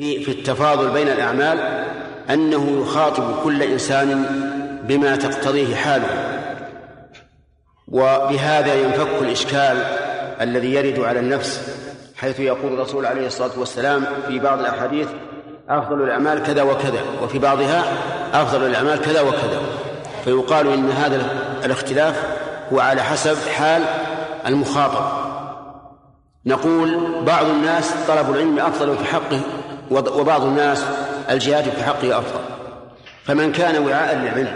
في في التفاضل بين الأعمال أنه يخاطب كل إنسان بما تقتضيه حاله. وبهذا ينفك الإشكال الذي يرد على النفس حيث يقول الرسول عليه الصلاة والسلام في بعض الأحاديث أفضل الأعمال كذا وكذا وفي بعضها أفضل الأعمال كذا وكذا. فيقال إن هذا الاختلاف هو على حسب حال المخاطب. نقول بعض الناس طلب العلم أفضل في حقه وبعض الناس الجهاد في حقه أفضل. فمن كان وعاء للعلم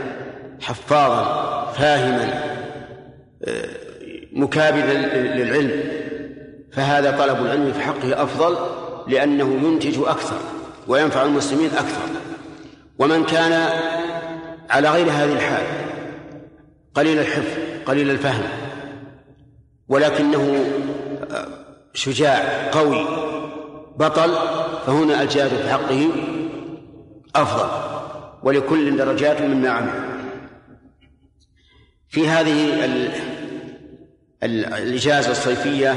حفاظا فاهما آه، مكابدا للعلم فهذا طلب العلم في حقه أفضل لأنه ينتج أكثر وينفع المسلمين أكثر. ومن كان على غير هذه الحال قليل الحفظ قليل الفهم ولكنه آه، شجاع قوي بطل فهنا الجهاد في حقه أفضل ولكل درجات مما عمل. في هذه الإجازة الصيفية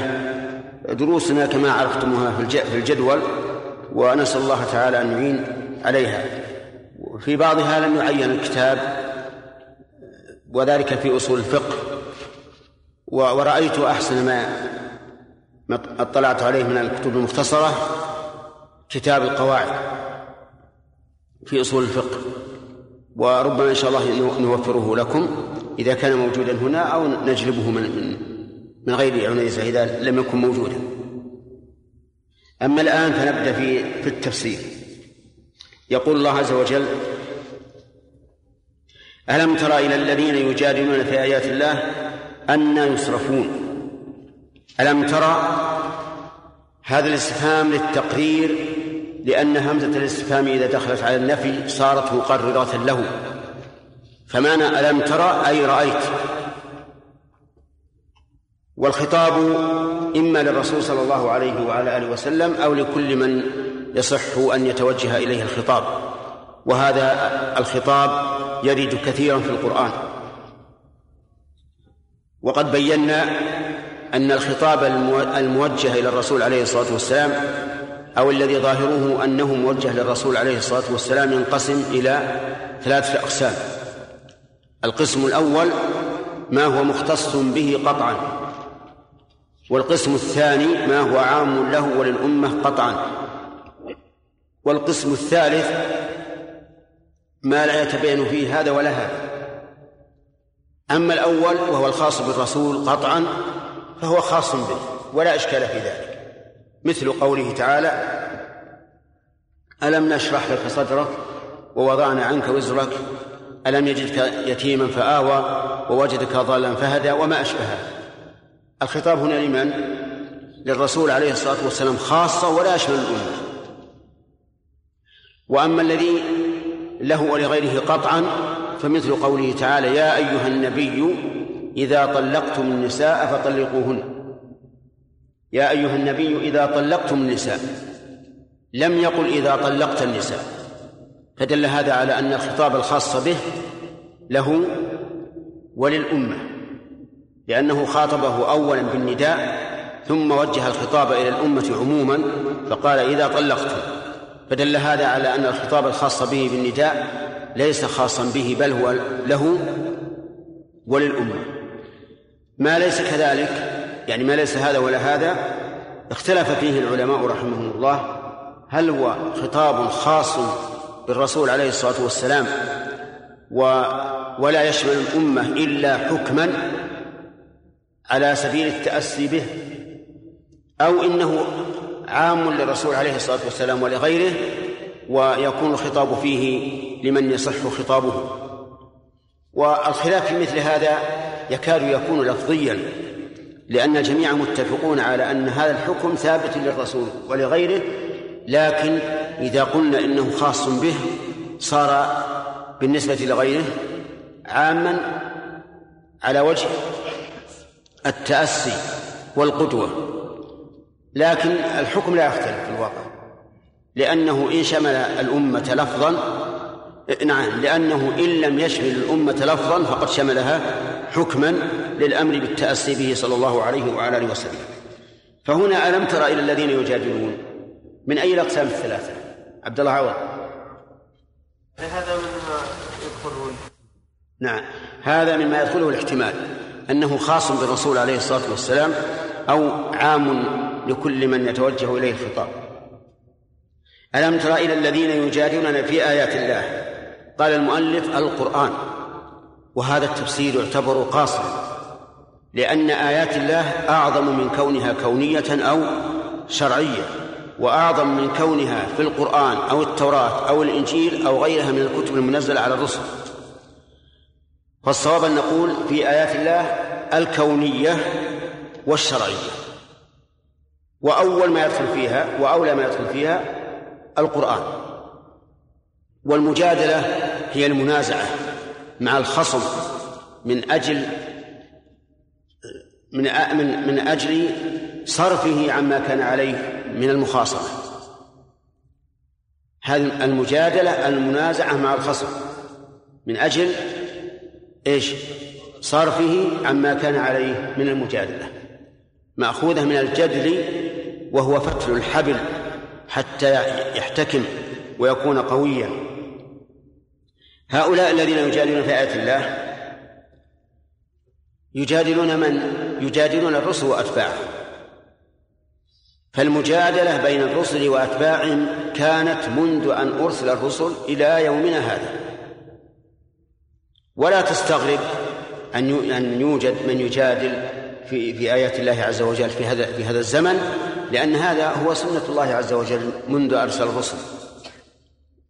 دروسنا كما عرفتموها في الجدول ونسأل الله تعالى أن يعين عليها. في بعضها لم يعين الكتاب وذلك في أصول الفقه ورأيت أحسن ما اطلعت عليه من الكتب المختصرة كتاب القواعد في أصول الفقه وربما إن شاء الله نوفره لكم إذا كان موجودا هنا أو نجلبه من من غير عنيزة إذا لم يكن موجودا. أما الآن فنبدأ في في التفسير يقول الله عز وجل ألم تر إلى الذين يجادلون في آيات الله أن يصرفون ألم ترى هذا الاستفهام للتقرير لأن همزة الاستفهام إذا دخلت على النفي صارت مقررة له. فمعنى ألم ترى أي رأيت. والخطاب إما للرسول صلى الله عليه وعلى آله وسلم أو لكل من يصح أن يتوجه إليه الخطاب. وهذا الخطاب يرد كثيرا في القرآن. وقد بينا أن الخطاب الموجه إلى الرسول عليه الصلاة والسلام أو الذي ظاهره أنه موجه للرسول عليه الصلاة والسلام ينقسم إلى ثلاثة أقسام. القسم الأول ما هو مختص به قطعا والقسم الثاني ما هو عام له وللأمة قطعا. والقسم الثالث ما لا يتبين فيه هذا ولا هذا. أما الأول وهو الخاص بالرسول قطعا فهو خاص به ولا إشكال في ذلك. مثل قوله تعالى ألم نشرح لك صدرك ووضعنا عنك وزرك؟ ألم يجدك يتيما فآوى ووجدك ضالا فهدى وما أشبه الخطاب هنا لمن؟ للرسول عليه الصلاة والسلام خاصة ولا يشمل الأمة وأما الذي له ولغيره قطعا فمثل قوله تعالى يا أيها النبي إذا طلقتم النساء فطلقوهن. يا أيها النبي إذا طلقتم النساء لم يقل إذا طلقت النساء. فدل هذا على أن الخطاب الخاص به له وللأمة لأنه خاطبه أولا بالنداء ثم وجه الخطاب إلى الأمة عموما فقال إذا طلقتم فدل هذا على أن الخطاب الخاص به بالنداء ليس خاصا به بل هو له وللأمة. ما ليس كذلك؟ يعني ما ليس هذا ولا هذا؟ اختلف فيه العلماء رحمهم الله. هل هو خطاب خاص بالرسول عليه الصلاة والسلام و ولا يشمل الأمة إلا حكما على سبيل التأسي به؟ أو إنه عام للرسول عليه الصلاة والسلام ولغيره ويكون الخطاب فيه لمن يصح خطابه؟ والخلاف في مثل هذا يكاد يكون لفظيا لأن الجميع متفقون على أن هذا الحكم ثابت للرسول ولغيره لكن إذا قلنا إنه خاص به صار بالنسبة لغيره عاما على وجه التأسي والقدوة. لكن الحكم لا يختلف في الواقع لأنه إن شمل الأمة لفظا نعم لأنه إن لم يشمل الأمة لفظا فقد شملها حكما للأمر بالتأسي به صلى الله عليه وعلى آله وسلم. فهنا ألم تر إلى الذين يجادلون؟ من أي الأقسام الثلاثة؟ عبد الله عوض. هذا مما يدخله نعم. هذا مما يدخله الاحتمال أنه خاص بالرسول عليه الصلاة والسلام أو عام لكل من يتوجه إليه الخطاب. ألم تر إلى الذين يجادلون في آيات الله؟ قال المؤلف القرآن. وهذا التفسير يعتبر قاصرا لأن آيات الله أعظم من كونها كونية أو شرعية وأعظم من كونها في القرآن أو التوراة أو الإنجيل أو غيرها من الكتب المنزلة على الرسل. فالصواب أن نقول في آيات الله الكونية والشرعية. وأول ما يدخل فيها وأولى ما يدخل فيها القرآن. والمجادلة هي المنازعة. مع الخصم من أجل من من من أجل صرفه عما كان عليه من المخاصمة. هذه المجادلة المنازعة مع الخصم من أجل إيش؟ صرفه عما كان عليه من المجادلة. مأخوذة من الجدل وهو فتل الحبل حتى يحتكم ويكون قويا. هؤلاء الذين يجادلون في آيات الله يجادلون من؟ يجادلون الرسل وأتباعهم. فالمجادلة بين الرسل وأتباعهم كانت منذ أن أرسل الرسل إلى يومنا هذا. ولا تستغرب أن أن يوجد من يجادل في في آيات الله عز وجل في هذا في هذا الزمن لأن هذا هو سنة الله عز وجل منذ أرسل الرسل.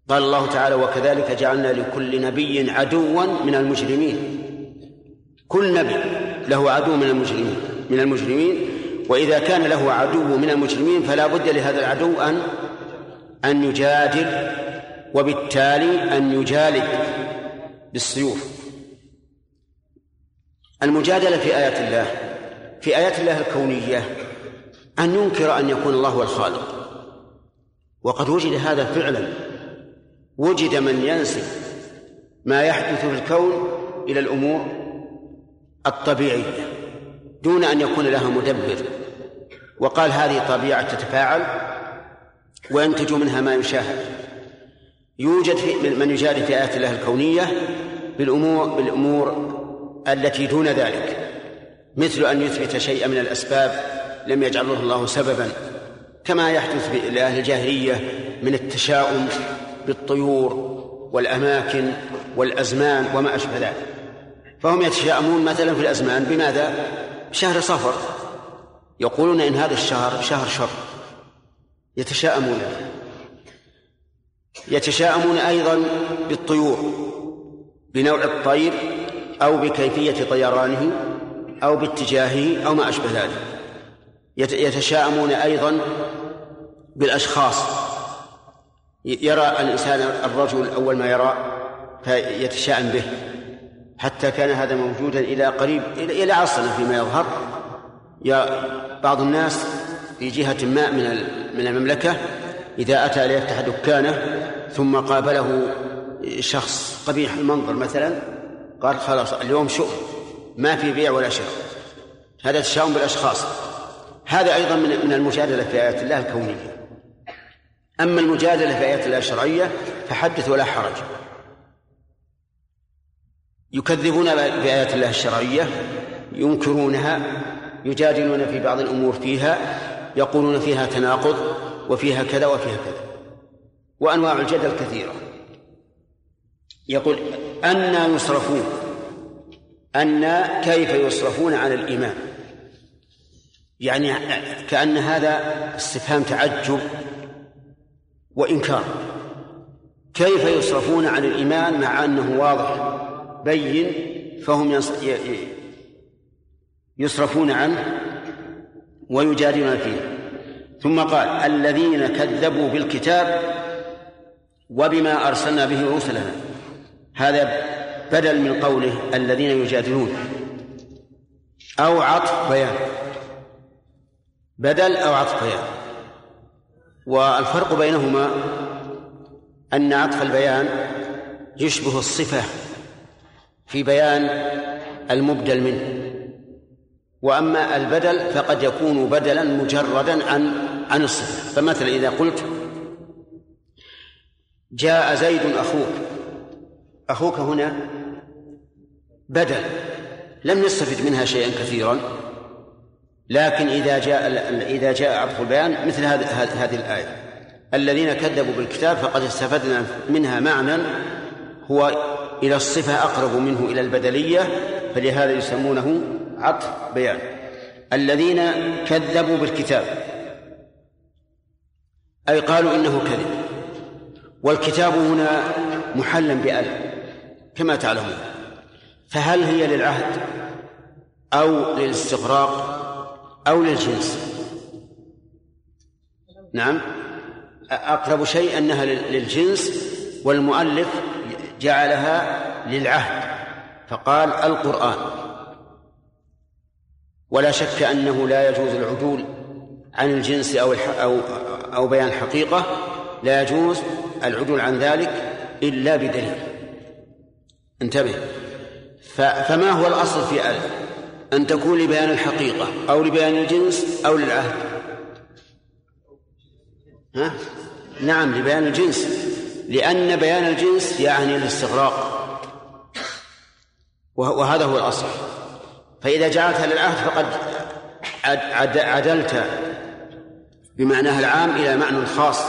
قال الله تعالى وكذلك جعلنا لكل نبي عدوا من المجرمين. كل نبي له عدو من المجرمين من المجرمين. وإذا كان له عدو من المجرمين فلا بد لهذا العدو أن أن يجادل وبالتالي أن يجالد بالسيوف. المجادلة في آيات الله في آيات الله الكونية أن ينكر أن يكون الله هو الخالق. وقد وجد هذا فعلا. وجد من ينسب ما يحدث في الكون إلى الأمور الطبيعية دون أن يكون لها مدبر. وقال هذه طبيعة تتفاعل وينتج منها ما يشاهد. يوجد في من يجادل في آيات الله الكونية بالأمور بالأمور التي دون ذلك. مثل أن يثبت شيئا من الأسباب لم يجعله الله سببا. كما يحدث لأهل الجاهلية من التشاؤم بالطيور والأماكن والأزمان وما أشبه ذلك. فهم يتشاءمون مثلا في الأزمان بماذا؟ شهر صفر. يقولون إن هذا الشهر شهر شر. يتشاءمون. يتشاءمون أيضا بالطيور بنوع الطير أو بكيفية طيرانه أو باتجاهه أو ما أشبه ذلك. يتشاءمون أيضا بالأشخاص. يرى الإنسان الرجل أول ما يرى فيتشاءم به حتى كان هذا موجودا إلى قريب إلى عصرنا فيما يظهر. يا بعض الناس في جهة ما من من المملكة إذا أتى ليفتح دكانه ثم قابله شخص قبيح المنظر مثلا قال خلاص اليوم شؤم ما في بيع ولا شراء. هذا تشاؤم بالأشخاص. هذا أيضا من من المجادلة في آيات الله الكونية. أما المجادلة في آيات الله الشرعية فحدث ولا حرج. يكذبون بآيات الله الشرعية ينكرونها يجادلون في بعض الأمور فيها يقولون فيها تناقض وفيها كذا وفيها كذا. وأنواع الجدل كثيرة. يقول أنا يصرفون. أن كيف يصرفون عن الإيمان؟ يعني كأن هذا استفهام تعجب وإنكار. كيف يصرفون عن الإيمان مع أنه واضح بين فهم يصرفون عنه ويجادلون فيه. ثم قال الذين كذبوا بالكتاب وبما أرسلنا به رسلنا هذا بدل من قوله الذين يجادلون. أو عطف بيان. بدل أو عطف بيان. والفرق بينهما أن عطف البيان يشبه الصفة في بيان المبدل منه وأما البدل فقد يكون بدلا مجردا عن عن الصفة. فمثلا إذا قلت جاء زيد أخوك أخوك هنا بدل لم نستفد منها شيئا كثيرا. لكن إذا جاء إذا جاء عطف البيان مثل هذه الآية. الذين كذبوا بالكتاب فقد استفدنا منها معنى هو إلى الصفة أقرب منه إلى البدلية فلهذا يسمونه عطف بيان. الذين كذبوا بالكتاب أي قالوا إنه كذب والكتاب هنا محلا بألف كما تعلمون. فهل هي للعهد أو للاستغراق؟ أو للجنس. نعم. أقرب شيء أنها للجنس والمؤلف جعلها للعهد فقال القرآن. ولا شك أنه لا يجوز العدول عن الجنس أو أو أو بيان الحقيقة لا يجوز العدول عن ذلك إلا بدليل. انتبه. فما هو الأصل في ألف أن تكون لبيان الحقيقة أو لبيان الجنس أو للعهد. ها؟ نعم لبيان الجنس. لأن بيان الجنس يعني الاستغراق. وهذا هو الأصل. فإذا جعلتها للعهد فقد عدلت بمعناها العام إلى معنى الخاص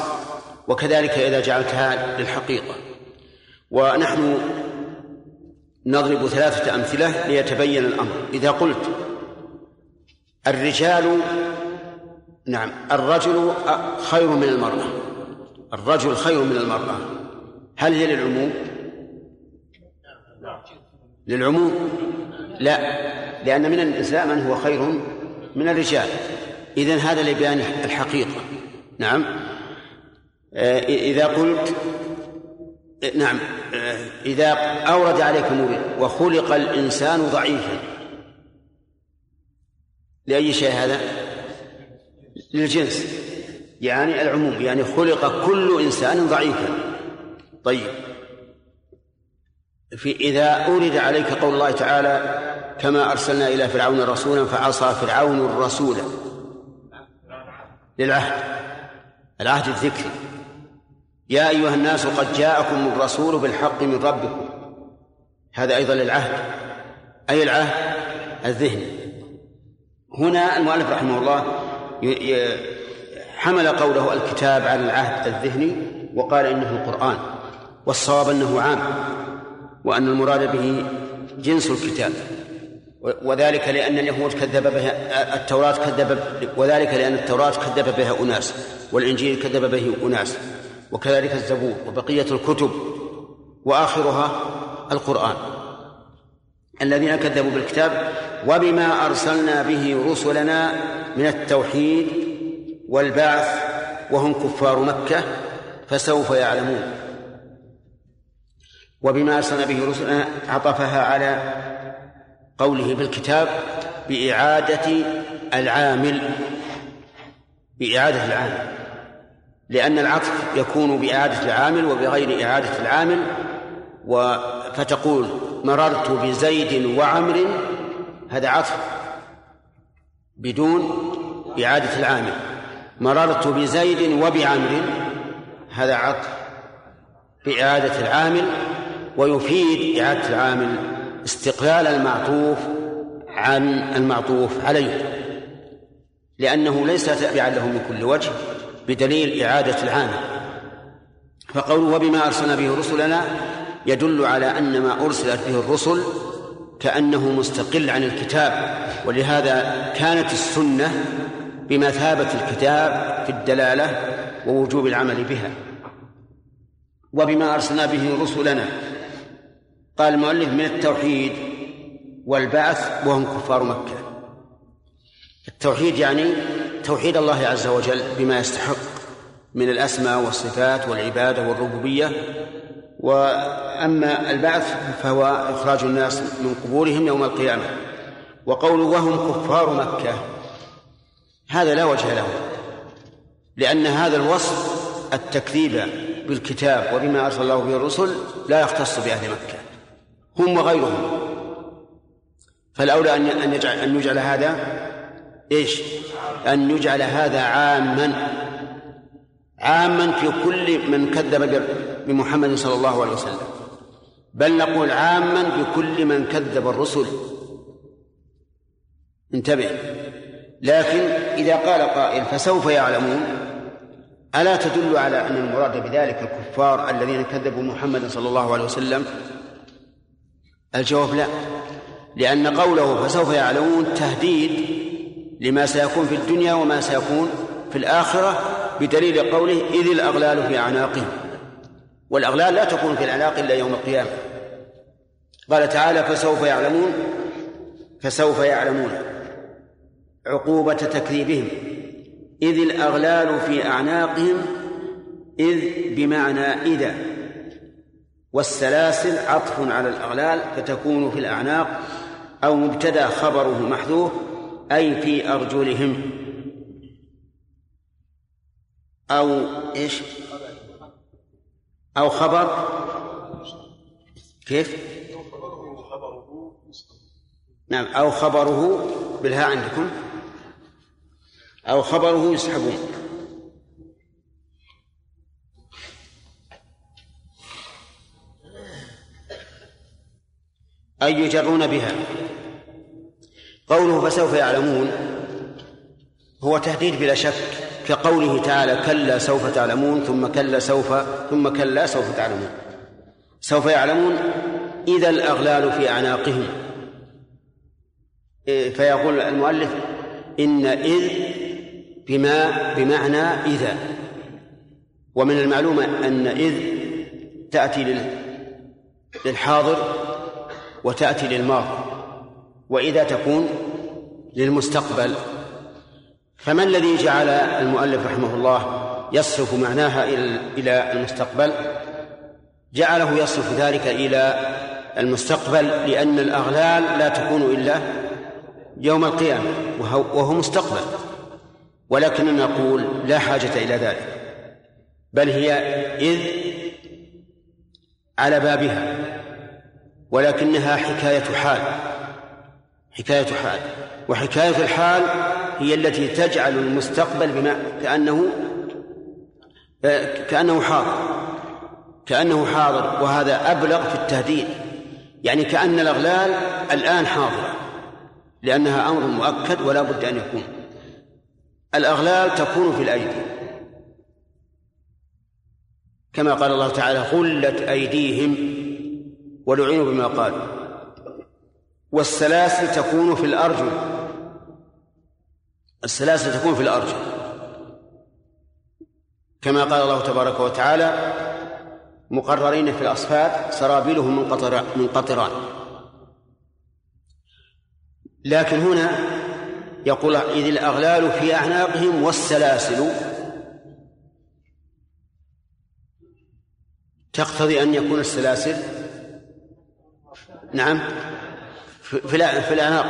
وكذلك إذا جعلتها للحقيقة. ونحن نضرب ثلاثة أمثلة ليتبين الأمر. إذا قلت الرجال نعم الرجل خير من المرأة. الرجل خير من المرأة. هل هي للعموم؟ للعموم؟ لا لأن من النساء من هو خير من الرجال. إذن هذا لبيان الحقيقة. نعم. إذا قلت نعم. إذا أورد عليك مورد وخلق الإنسان ضعيفا لأي شيء هذا؟ للجنس. يعني العموم يعني خلق كل إنسان ضعيفا. طيب. في إذا أورد عليك قول الله تعالى كما أرسلنا إلى فرعون رسولا فعصى فرعون الرسول. للعهد. العهد الذكري يا أيها الناس قد جاءكم الرسول بالحق من ربكم. هذا أيضا للعهد. أي العهد؟ الذهني هنا المؤلف رحمه الله حمل قوله الكتاب على العهد الذهني وقال إنه القرآن والصواب أنه عام وأن المراد به جنس الكتاب وذلك لأن اليهود كذب بها التوراة كذب وذلك لأن التوراة كذب بها أناس والإنجيل كذب به أناس. وكذلك الزبور وبقية الكتب وآخرها القرآن. الذين كذبوا بالكتاب وبما أرسلنا به رسلنا من التوحيد والبعث وهم كفار مكة فسوف يعلمون. وبما أرسلنا به رسلنا عطفها على قوله في الكتاب بإعادة العامل. بإعادة العامل. لأن العطف يكون بإعادة العامل وبغير إعادة العامل و فتقول مررت بزيد وعمر هذا عطف بدون إعادة العامل. مررت بزيد وبعمر هذا عطف بإعادة العامل ويفيد إعادة العامل استقلال المعطوف عن المعطوف عليه. لأنه ليس تابعا له من كل وجه. بدليل إعادة العامل فقوله وبما أرسلنا به رسلنا يدل على أن ما أرسلت به الرسل كأنه مستقل عن الكتاب ولهذا كانت السنة بمثابة الكتاب في الدلالة ووجوب العمل بها. وبما أرسلنا به رسلنا قال المؤلف من التوحيد والبعث وهم كفار مكة. التوحيد يعني توحيد الله عز وجل بما يستحق من الأسماء والصفات والعبادة والربوبية. وأما البعث فهو إخراج الناس من قبورهم يوم القيامة. وقوله وهم كفار مكة هذا لا وجه له لأن هذا الوصف التكذيب بالكتاب وبما أرسل الله به الرسل لا يختص بأهل مكة هم وغيرهم. فالأولى أن يجعل أن يجعل هذا إيش؟ أن يجعل هذا عاما عاما في كل من كذب بمحمد صلى الله عليه وسلم. بل نقول عاما بكل من كذب الرسل. انتبه. لكن إذا قال قائل فسوف يعلمون. ألا تدل على أن المراد بذلك الكفار الذين كذبوا محمد صلى الله عليه وسلم؟ الجواب لا. لأن قوله فسوف يعلمون تهديد لما سيكون في الدنيا وما سيكون في الآخرة بدليل قوله إذ الأغلال في أعناقهم. والأغلال لا تكون في الأعناق إلا يوم القيامة. قال تعالى فسوف يعلمون فسوف يعلمون عقوبة تكذيبهم. إذ الأغلال في أعناقهم إذ بمعنى إذا. والسلاسل عطف على الأغلال فتكون في الأعناق أو مبتدأ خبره محذوف أي في أرجلهم؟ أو إيش؟ أو خبر؟ كيف؟ نعم أو خبره بالهاء عندكم؟ أو خبره يسحبون. أي يجرون بها؟ قوله فسوف يعلمون هو تهديد بلا شك كقوله تعالى كلا سوف تعلمون ثم كلا سوف ثم كلا سوف تعلمون. سوف يعلمون إذا الأغلال في أعناقهم. إيه، فيقول المؤلف إن إذ بما بمعنى إذا. ومن المعلوم أن إذ تأتي للحاضر وتأتي للماضي. وإذا تكون للمستقبل. فما الذي جعل المؤلف رحمه الله يصرف معناها إلى المستقبل؟ جعله يصرف ذلك إلى المستقبل لأن الأغلال لا تكون إلا يوم القيامة وهو مستقبل. ولكننا نقول لا حاجة إلى ذلك بل هي إذ على بابها ولكنها حكاية حال. حكاية حال. وحكاية الحال هي التي تجعل المستقبل بما كأنه كأنه حاضر. كأنه حاضر وهذا أبلغ في التهديد. يعني كأن الأغلال الآن حاضرة لأنها أمر مؤكد ولا بد أن يكون. الأغلال تكون في الأيدي. كما قال الله تعالى غلت أيديهم ولعنوا بما قالوا. والسلاسل تكون في الأرجل السلاسل تكون في الأرجل كما قال الله تبارك وتعالى مقررين في الأصفاد سرابيلهم من من قطران لكن هنا يقول إذ الأغلال في أعناقهم والسلاسل. تقتضي أن يكون السلاسل؟ نعم. في في الأعناق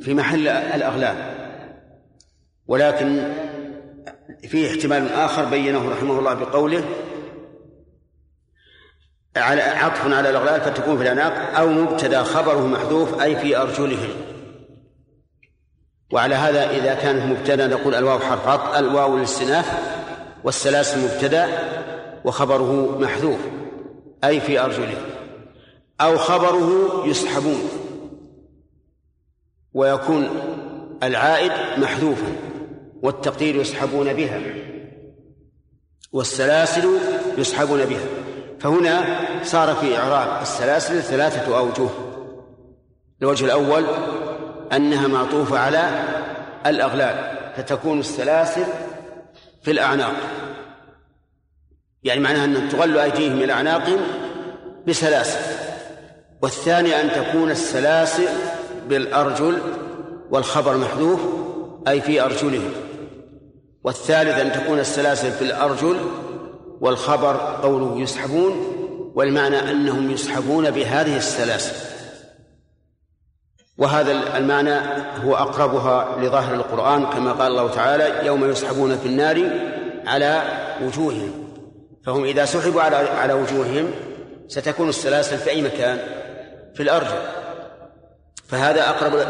في محل الأغلال. ولكن فيه احتمال آخر بينه رحمه الله بقوله على عطف على الأغلال فتكون في الأعناق أو مبتدأ خبره محذوف أي في أرجلهم وعلى هذا إذا كانت مبتدأ نقول الواو حرف عطف الواو للاستئناف والسلاسل مبتدأ وخبره محذوف أي في أرجلهم أو خبره يسحبون. ويكون العائد محذوفا والتقدير يسحبون بها والسلاسل يسحبون بها. فهنا صار في إعراب السلاسل ثلاثة أوجه. الوجه الأول أنها معطوفة على الأغلال فتكون السلاسل في الأعناق. يعني معناها أن تغل أيديهم إلى أعناقهم بسلاسل. والثاني أن تكون السلاسل بالأرجل والخبر محذوف أي في أرجلهم. والثالث أن تكون السلاسل في الأرجل والخبر قوله يسحبون والمعنى أنهم يسحبون بهذه السلاسل. وهذا المعنى هو أقربها لظاهر القرآن كما قال الله تعالى يوم يسحبون في النار على وجوههم. فهم إذا سحبوا على على وجوههم ستكون السلاسل في أي مكان؟ في الأرجل فهذا أقرب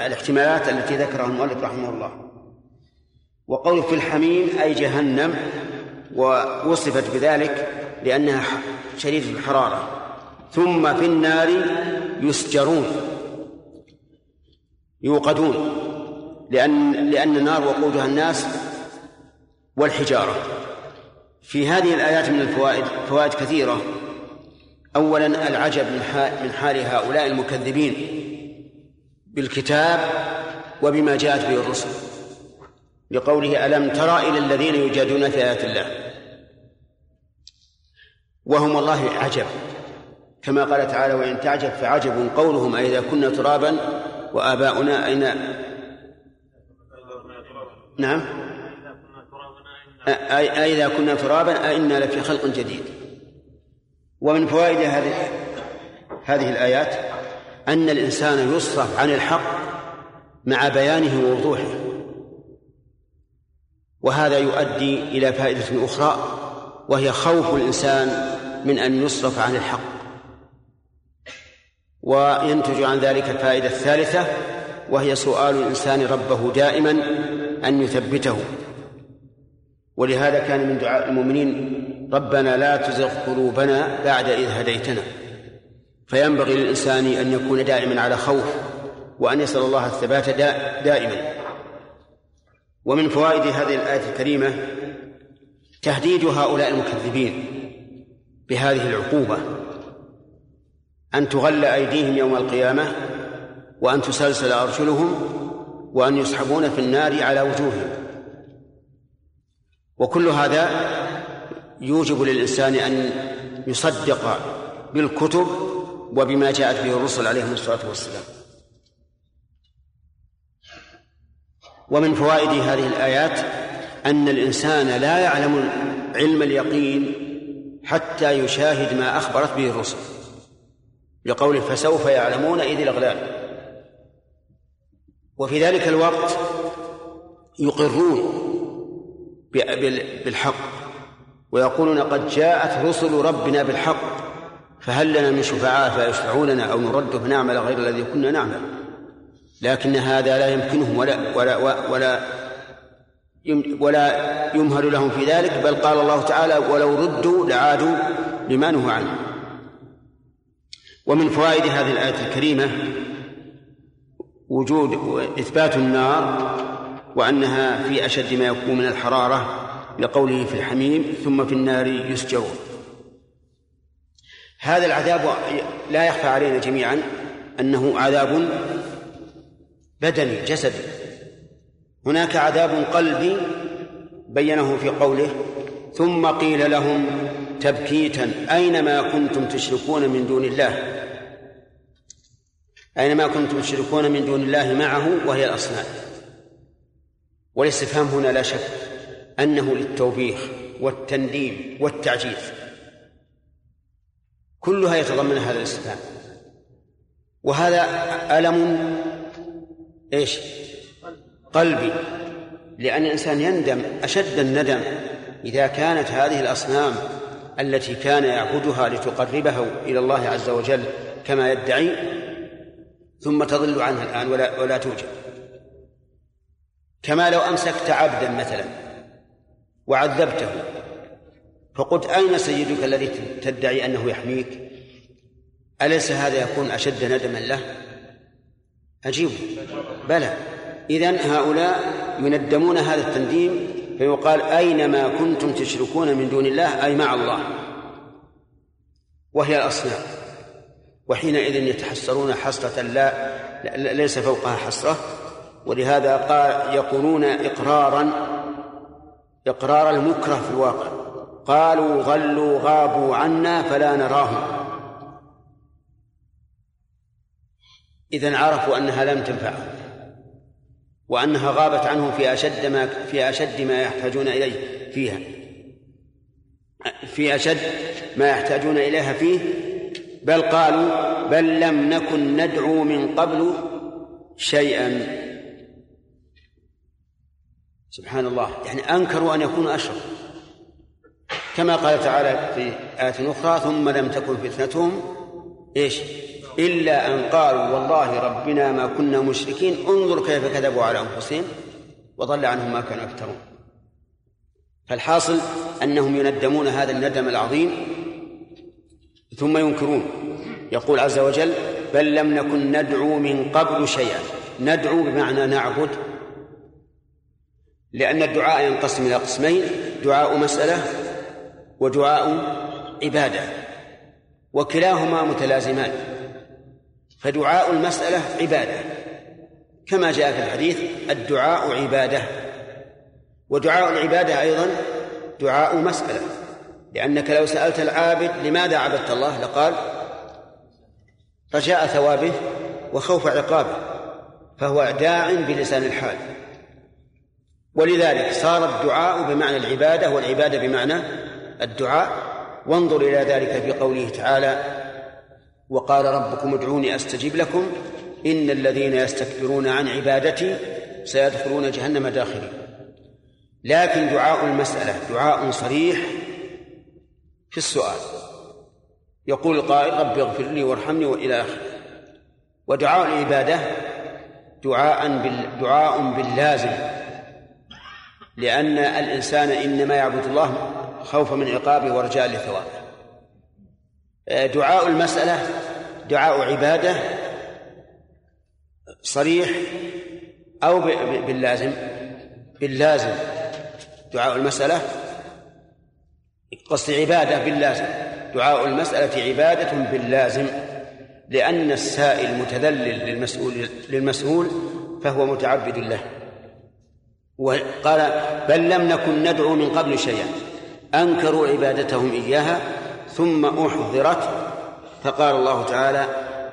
الاحتمالات التي ذكرها المؤلف رحمه الله. وقول في الحميم أي جهنم ووصفت بذلك لأنها شديدة الحرارة. ثم في النار يسجرون يوقدون لأن لأن النار وقودها الناس والحجارة. في هذه الآيات من الفوائد فوائد كثيرة. أولا العجب من حال, هؤلاء المكذبين بالكتاب وبما جاءت به الرسل لقوله ألم ترى إلى الذين يجادلون في آيات الله؟ وهم الله عجب كما قال تعالى وإن تعجب فعجب قولهم أئذا كنا ترابا وآباؤنا أين نعم. أئذا كنا ترابا أئنا لفي خلق جديد. ومن فوائد هذه هذه الآيات أن الإنسان يصرف عن الحق مع بيانه ووضوحه. وهذا يؤدي إلى فائدة أخرى وهي خوف الإنسان من أن يصرف عن الحق. وينتج عن ذلك الفائدة الثالثة وهي سؤال الإنسان ربه دائما أن يثبته. ولهذا كان من دعاء المؤمنين ربنا لا تزغ قلوبنا بعد إذ هديتنا. فينبغي للإنسان أن يكون دائما على خوف وأن يسأل الله الثبات دائما. ومن فوائد هذه الآية الكريمة تهديد هؤلاء المكذبين بهذه العقوبة. أن تغل أيديهم يوم القيامة وأن تسلسل أرجلهم وأن يسحبون في النار على وجوههم. وكل هذا يوجب للإنسان أن يصدق بالكتب وبما جاءت به الرسل عليهم الصلاة والسلام. ومن فوائد هذه الآيات أن الإنسان لا يعلم علم اليقين حتى يشاهد ما أخبرت به الرسل لقوله فسوف يعلمون إذ الأغلال. وفي ذلك الوقت يقرون بالحق. ويقولون قد جاءت رسل ربنا بالحق فهل لنا من شفعاء فيشفعوا لنا أو نرد فنعمل غير الذي كنا نعمل؟ لكن هذا لا يمكنهم ولا ولا ولا ولا يمهل لهم في ذلك بل قال الله تعالى ولو ردوا لعادوا لما نهوا عنه. ومن فوائد هذه الآية الكريمة وجود إثبات النار وأنها في أشد ما يكون من الحرارة لقوله في الحميم ثم في النار يسجرون. هذا العذاب لا يخفى علينا جميعا أنه عذاب بدني جسدي. هناك عذاب قلبي بينه في قوله ثم قيل لهم تبكيتا أينما كنتم تشركون من دون الله؟ أينما كنتم تشركون من دون الله معه وهي الأصنام. والاستفهام هنا لا شك. أنه للتوبيخ والتنديم والتعجيز كلها يتضمن هذا الاستفهام. وهذا ألم إيش؟ قلبي. لأن الإنسان يندم أشد الندم إذا كانت هذه الأصنام التي كان يعبدها لتقربه إلى الله عز وجل كما يدعي ثم تضل عنها الآن ولا ولا توجد. كما لو أمسكت عبدا مثلا. وعذبته. فقلت أين سيدك الذي تدعي أنه يحميك؟ أليس هذا يكون أشد ندما له؟ أجيب. بلى. إذن هؤلاء يندمون هذا التنديم فيقال أينما كنتم تشركون من دون الله أي مع الله. وهي الأصنام. وحينئذ يتحسرون حسرة لا ليس فوقها حسرة. ولهذا قال يقولون إقرارا إقرار المكره في الواقع. قالوا ظلوا غابوا عنا فلا نراهم. إذا عرفوا أنها لم تنفعهم وأنها غابت عنهم في أشد ما في أشد ما يحتاجون إليه فيها. في أشد ما يحتاجون إليها فيه. بل قالوا بل لم نكن ندعو من قبل شيئا. سبحان الله. يعني أنكروا أن يكونوا أشرف كما قال تعالى في آية أخرى ثم لم تكن فتنتهم إيش؟ إلا أن قالوا والله ربنا ما كنا مشركين. انظر كيف كذبوا على أنفسهم وضل عنهم ما كانوا يفترون. فالحاصل أنهم يندمون هذا الندم العظيم ثم ينكرون. يقول عز وجل بل لم نكن ندعو من قبل شيئا. ندعو بمعنى نعبد لأن الدعاء ينقسم إلى قسمين دعاء مسألة ودعاء عبادة وكلاهما متلازمان. فدعاء المسألة عبادة. كما جاء في الحديث الدعاء عبادة. ودعاء العبادة أيضا دعاء مسألة. لأنك لو سألت العابد لماذا عبدت الله لقال رجاء ثوابه وخوف عقابه فهو داع بلسان الحال. ولذلك صار الدعاء بمعنى العبادة والعبادة بمعنى الدعاء. وانظر إلى ذلك في قوله تعالى وقال ربكم ادعوني أستجب لكم إن الذين يستكبرون عن عبادتي سيدخلون جهنم داخلين لكن دعاء المسألة دعاء صريح في السؤال. يقول القائل رب اغفر لي وارحمني وإلى آخره. ودعاء العبادة دعاء بال... دعاء باللازم. لأن الإنسان إنما يعبد الله خوفا من عقابه ورجاء لثوابه دعاء المسألة دعاء عبادة صريح أو باللازم باللازم. دعاء المسألة قصد عبادة باللازم. دعاء المسألة عبادة باللازم لأن السائل متذلل للمسؤول للمسؤول فهو متعبد له. وقال بل لم نكن ندعو من قبل شيئا أنكروا عبادتهم إياها ثم أحضرت. فقال الله تعالى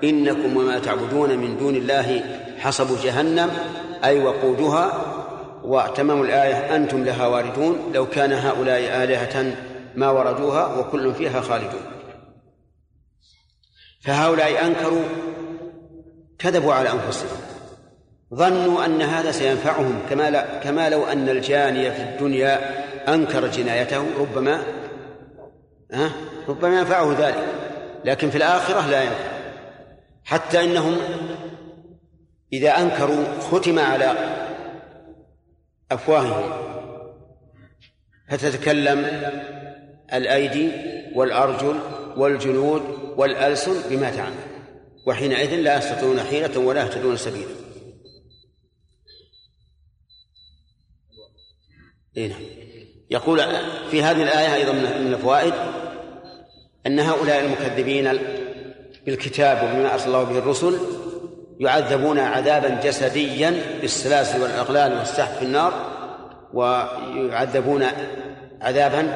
إنكم وما تعبدون من دون الله حصب جهنم أي وقودها. وتمام الآية أنتم لها واردون لو كان هؤلاء آلهة ما وردوها وكل فيها خالدون. فهؤلاء أنكروا كذبوا على أنفسهم. ظنوا أن هذا سينفعهم كما كما لو أن الجاني في الدنيا أنكر جنايته ربما ها؟ ربما ينفعه ذلك لكن في الآخرة لا ينفع. حتى إنهم إذا أنكروا ختم على أفواههم. فتتكلم الأيدي والأرجل والجلود والألسن بما تعمل وحينئذ لا يستطيعون حيلة ولا يهتدون سبيلا. إيه نعم. يقول في هذه الآية أيضا من الفوائد أن هؤلاء المكذبين بالكتاب وبما أرسل الله به الرسل يعذبون عذابا جسديا بالسلاسل والأغلال والسحب في النار ويعذبون عذابا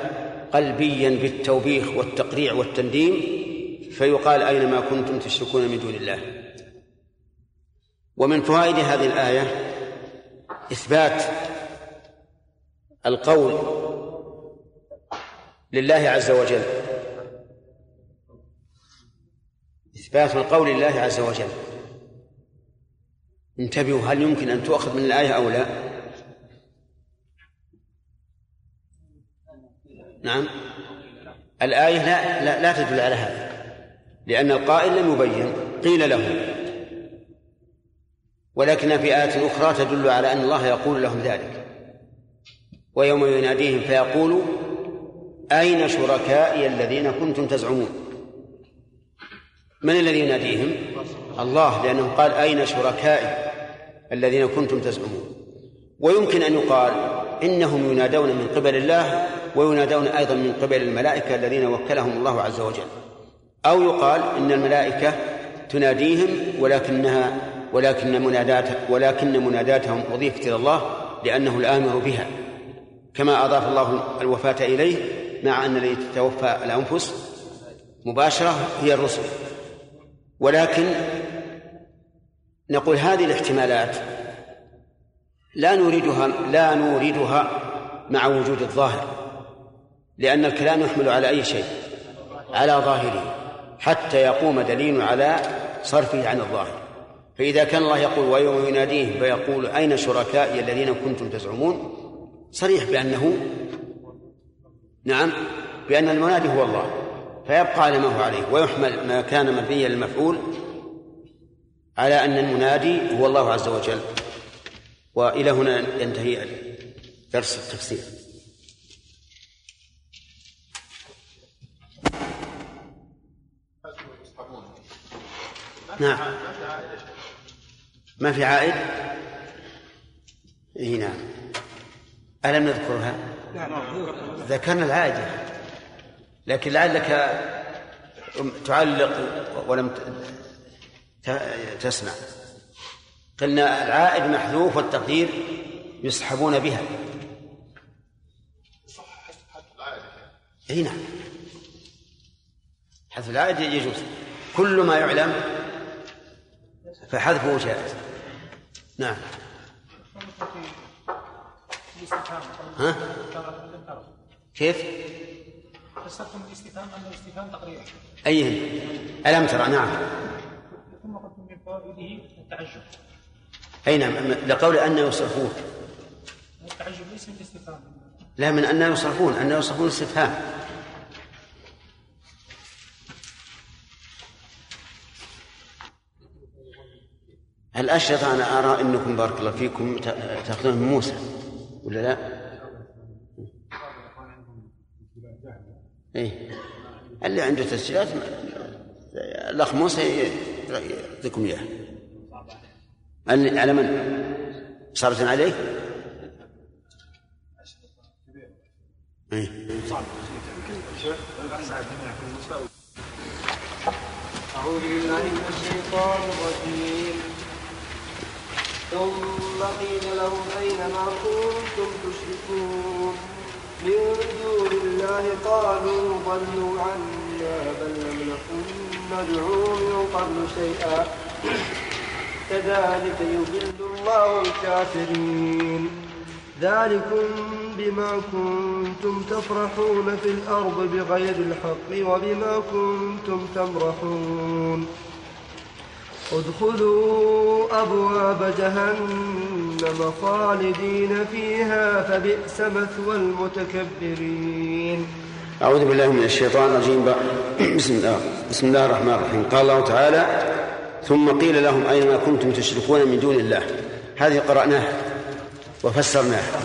قلبيا بالتوبيخ والتقريع والتنديم فيقال أينما كنتم تشركون من دون الله ومن فوائد هذه الآية إثبات القول لله عز وجل. إثبات القول لله عز وجل. انتبهوا هل يمكن أن تؤخذ من الآية أو لا؟ نعم. الآية لا, لا, لا تدل على هذا لأن القائل لم يبين قيل له. ولكن في آية أخرى تدل على أن الله يقول لهم ذلك. ويوم يناديهم فيقول أين شركائي الذين كنتم تزعمون؟ من الذي يناديهم؟ الله لأنه قال أين شركائي الذين كنتم تزعمون؟ ويمكن أن يقال إنهم ينادون من قبل الله وينادون أيضا من قبل الملائكة الذين وكلهم الله عز وجل. أو يقال إن الملائكة تناديهم ولكنها ولكن منادات ولكن مناداتهم أضيفت إلى الله لأنه الآمر بها. كما أضاف الله الوفاة إليه مع أن الذي تتوفى الأنفس مباشرة هي الرسل. ولكن نقول هذه الاحتمالات لا نريدها لا نوردها مع وجود الظاهر لأن الكلام يحمل على أي شيء؟ على ظاهره حتى يقوم دليل على صرفه عن الظاهر. فإذا كان الله يقول ويوم يناديهم فيقول أين شركائي الذين كنتم تزعمون؟ صريح بأنه نعم بأن المنادي هو الله فيبقى على ما هو عليه ويحمل ما كان مبنيا للمفعول على أن المنادي هو الله عز وجل. وإلى هنا ينتهي درس التفسير. نعم. ما في عائد؟ اي نعم. ألم نذكرها؟ ذكرنا العائد لكن لعلك تعلق ولم تسمع. قلنا العائد محذوف والتقدير يسحبون بها. إي نعم. حذف العائد يجوز. كل ما يعلم فحذفه جائز. نعم. ها؟ كيف؟ فسرتم الاستفهام انه استفهام تقرير أي ألم ترى؟ نعم. ثم قلتم من فوائده التعجب. اي نعم لقول أن يصرفون. التعجب ليس من الاستفهام. لا من أن يصرفون أن يصرفون استفهام الأشرطة أنا أرى أنكم بارك الله فيكم تأخذون من موسى؟ ولا لا؟ إيه اللي عنده تسجيلات الأخ موسى يعطيكم إياه على من؟ صارت عليه؟ إيه؟ أعوذ بالله من الشيطان الرجيم ثم قيل لهم أين ما كنتم تشركون؟ من دون الله قالوا ضلوا عنا بل لم نكن ندعو من قبل شيئا. كذلك يضل الله الكافرين. ذلكم بما كنتم تفرحون في الأرض بغير الحق وبما كنتم تمرحون. ادخلوا أبواب جهنم خالدين فيها فبئس مثوى المتكبرين. أعوذ بالله من الشيطان الرجيم. بسم الله بسم الله الرحمن الرحيم. قال الله تعالى ثم قيل لهم أين ما كنتم تشركون من دون الله؟ هذه قرأناها وفسرناها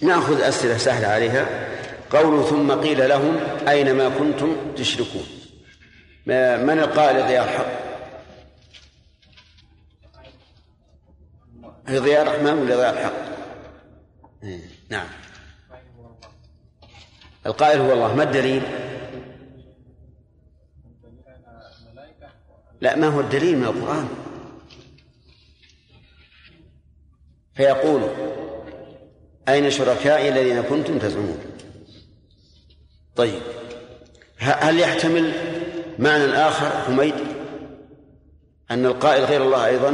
فنأخذ أسئلة سهلة عليها. قول ثم قيل لهم أين ما كنتم تشركون؟ من القائل ضياء الحق هي ضياء الرحمن ولا ضياء الحق؟ إيه، نعم. القائل هو الله ما الدليل؟ لا ما هو الدليل من القرآن؟ فيقول أين شركائي الذين كنتم تزعمون؟ طيب هل يحتمل معنى آخر حميد أن القائل غير الله أيضا.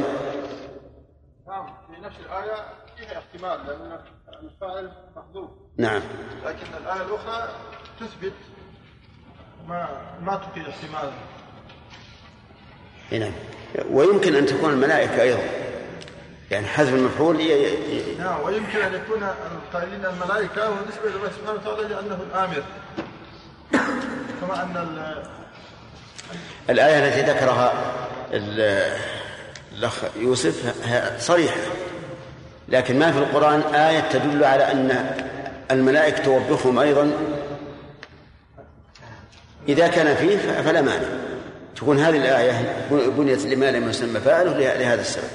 نعم في نفس الآية فيها احتمال لأن الفاعل محذوف. نعم. لكن الآية الأخرى تثبت ما ما تفيد احتمال نعم. ويمكن أن تكون الملائكة أيضا. يعني حذف المفعول نعم ويمكن أن يكون القائلين الملائكة ونسبة لله سبحانه وتعالى لأنه الآمر. كما أن الآية التي ذكرها الأخ يوسف صريحة لكن ما في القرآن آية تدل على أن الملائكة توبخهم أيضا. إذا كان فيه فلا مانع. تكون هذه الآية بنيت لما لم يسمى فاعله لهذا السبب.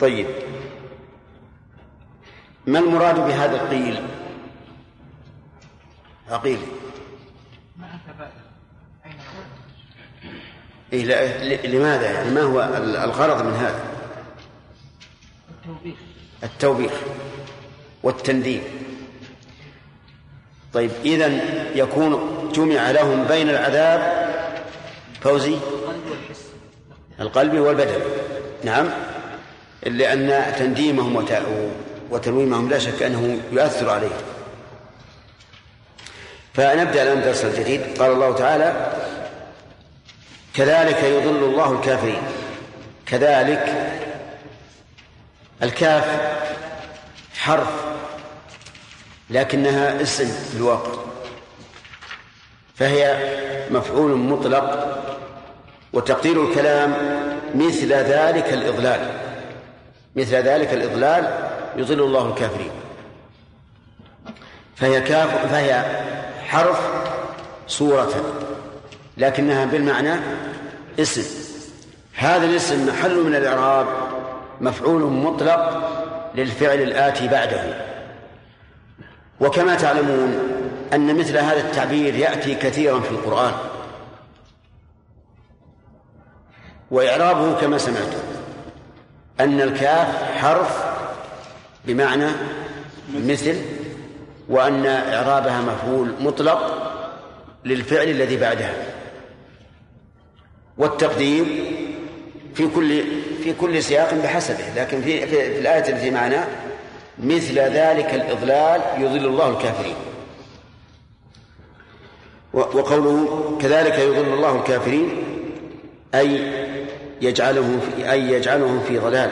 طيب. ما المراد بهذا القيل؟ عقيل إيه لماذا يعني؟ ما هو الغرض من هذا؟ التوبيخ. التوبيخ والتنديم طيب إذا يكون جمع لهم بين العذاب فوزي؟ القلبي والبدن. نعم. لأن تنديمهم وتلويمهم لا شك أنه يؤثر عليهم فنبدأ الآن الدرس الجديد. قال الله تعالى كذلك يضل الله الكافرين. كذلك الكاف حرف لكنها اسم في الواقع. فهي مفعول مطلق وتقدير الكلام مثل ذلك الإضلال. مثل ذلك الإضلال يضل الله الكافرين. فهي كاف فهي حرف صورة. لكنها بالمعنى اسم. هذا الاسم محل من الإعراب مفعول مطلق للفعل الآتي بعده. وكما تعلمون أن مثل هذا التعبير يأتي كثيرا في القرآن. وإعرابه كما سمعتم أن الكاف حرف بمعنى مثل وأن إعرابها مفعول مطلق للفعل الذي بعدها. والتقدير في كل في كل سياق بحسبه. لكن في في, الآية التي معنا مثل ذلك الإضلال يضل الله الكافرين. وقوله كذلك يضل الله الكافرين أي يجعلهم في أي يجعلهم في ضلال.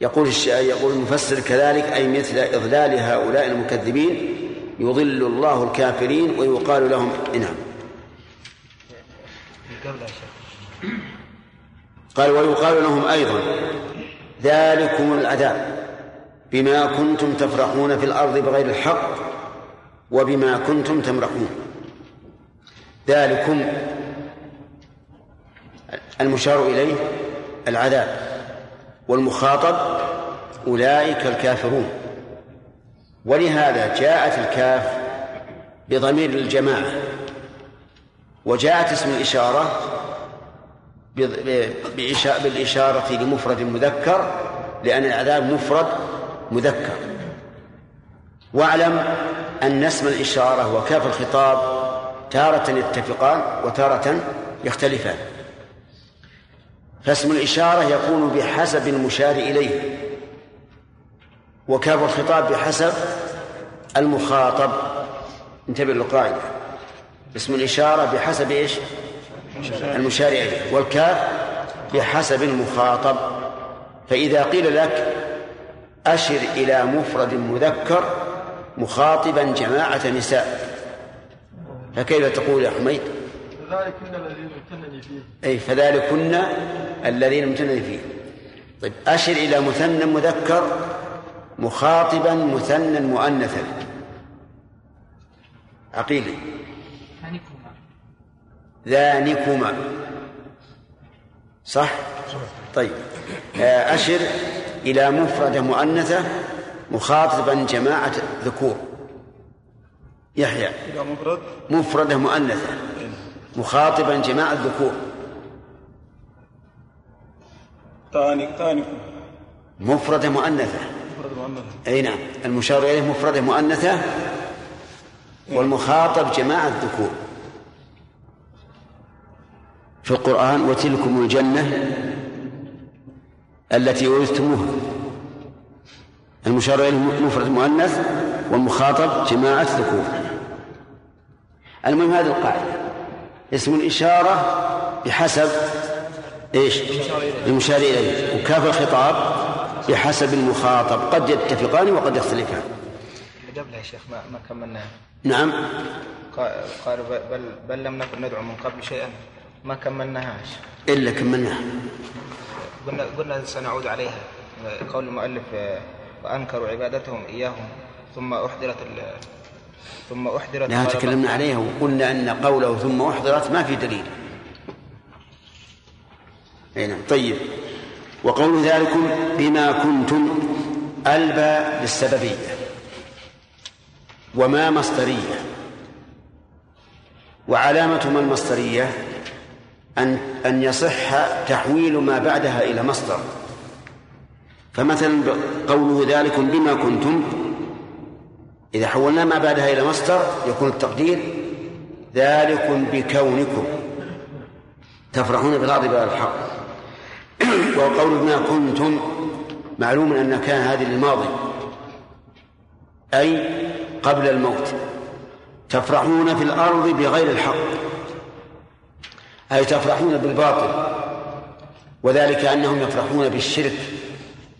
يقول يقول المفسر كذلك أي مثل إضلال هؤلاء المكذبين يضل الله الكافرين ويقال لهم نعم قال ويقال لهم أيضا. ذلكم العذاب بما كنتم تفرحون في الأرض بغير الحق وبما كنتم تمرحون. ذلكم المشار إليه العذاب والمخاطب أولئك الكافرون. ولهذا جاءت الكاف بضمير الجماعة وجاءت اسم الإشارة بالإشارة لمفرد مذكر لأن العذاب مفرد مذكر. واعلم أن اسم الإشارة وكاف الخطاب تارة يتفقان وتارة يختلفان. فاسم الإشارة يكون بحسب المشار إليه وكاف الخطاب بحسب المخاطب. انتبه للقاعدة. اسم الإشارة بحسب إيش؟ المشار إليه والكاف بحسب المخاطب فإذا قيل لك أشر إلى مفرد مذكر مخاطبا جماعة نساء فكيف تقول يا حميد؟ فذلكن الذين امتنني فيه أي فذلكن الذين امتنني فيه. طيب أشر إلى مثنى مذكر مخاطبا مثنى مؤنثا. عقيلي. ذانكما. صح؟ طيب. آه، أشر إلى مفردة مؤنثة مخاطبا جماعة ذكور. يحيى. إلى مفرد؟ مفردة مؤنثة مخاطبا جماعة ذكور. ثاني ثاني مفردة مؤنثة. مفرد مؤنث أي نعم. المشار إليه مفردة مؤنثة والمخاطب جماعة ذكور. في القرآن وتلكم الجنة التي أورثتموها المشار إليه مفرد مؤنث والمخاطب جماعة ذكور. المهم هذه القاعدة. اسم الإشارة بحسب إيش؟ المشار إليه. وكاف الخطاب بحسب المخاطب. قد يتفقان وقد يختلفان. قبلها يا شيخ ما ما كملناها نعم. قا- قالوا ب- بل بل لم نكن ندعو من قبل شيئا. ما كملناهاش. إلا كملناها. قلنا قلنا سنعود عليها. قول المؤلف وأنكروا عبادتهم إياهم ثم أحضرت ال ثم أحضرت لا قال تكلمنا عليها وقلنا أن قوله ثم أحضرت ما في دليل. أي نعم طيب. وقول ذلكم بما كنتم ألبى للسببية وما مصدرية. وعلامة ما المصدرية؟ أن أن يصح تحويل ما بعدها إلى مصدر. فمثلا قوله ذلكم بما كنتم إذا حولنا ما بعدها إلى مصدر يكون التقدير ذلكم بكونكم. تفرحون بالأرض الحق. وقول بما كنتم معلوم أن كان هذه للماضي أي قبل الموت. تفرحون في الأرض بغير الحق. أي تفرحون بالباطل وذلك أنهم يفرحون بالشرك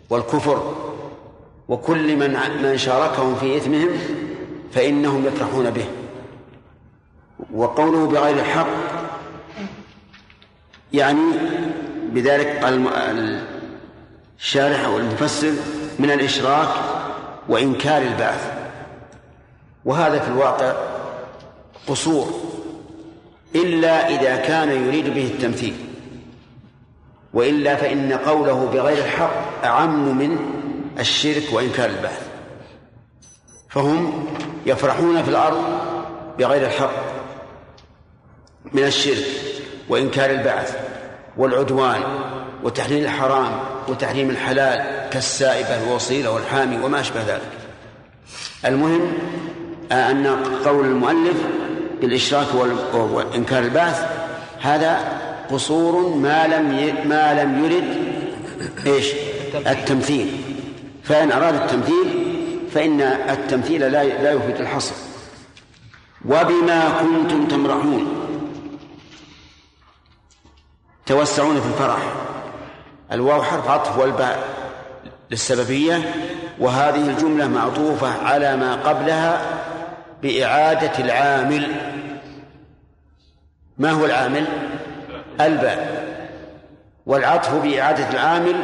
والكفر وكل من من شاركهم في إثمهم فإنهم يفرحون به. وقوله بغير الحق يعني بذلك الشارح أو المفسر من الإشراك وإنكار البعث. وهذا في الواقع قصور. إلا إذا كان يريد به التمثيل. وإلا فإن قوله بغير الحق أعم من الشرك وإنكار البعث. فهم يفرحون في الأرض بغير الحق من الشرك وإنكار البعث والعدوان وتحليل الحرام وتحريم الحلال كالسائبة الوصيلة والحامي وما أشبه ذلك. المهم أن قول المؤلف بالإشراك وال- وإنكار البعث هذا قصور ما لم ي... ما لم يرد إيش؟ التمثيل. فإن أراد التمثيل فإن التمثيل لا لا يفيد الحصر. وبما كنتم تمرحون. توسعون في الفرح. الواو حرف عطف والباء للسببية وهذه الجملة معطوفة على ما قبلها بإعادة العامل. ما هو العامل؟ الباء والعطف بإعادة العامل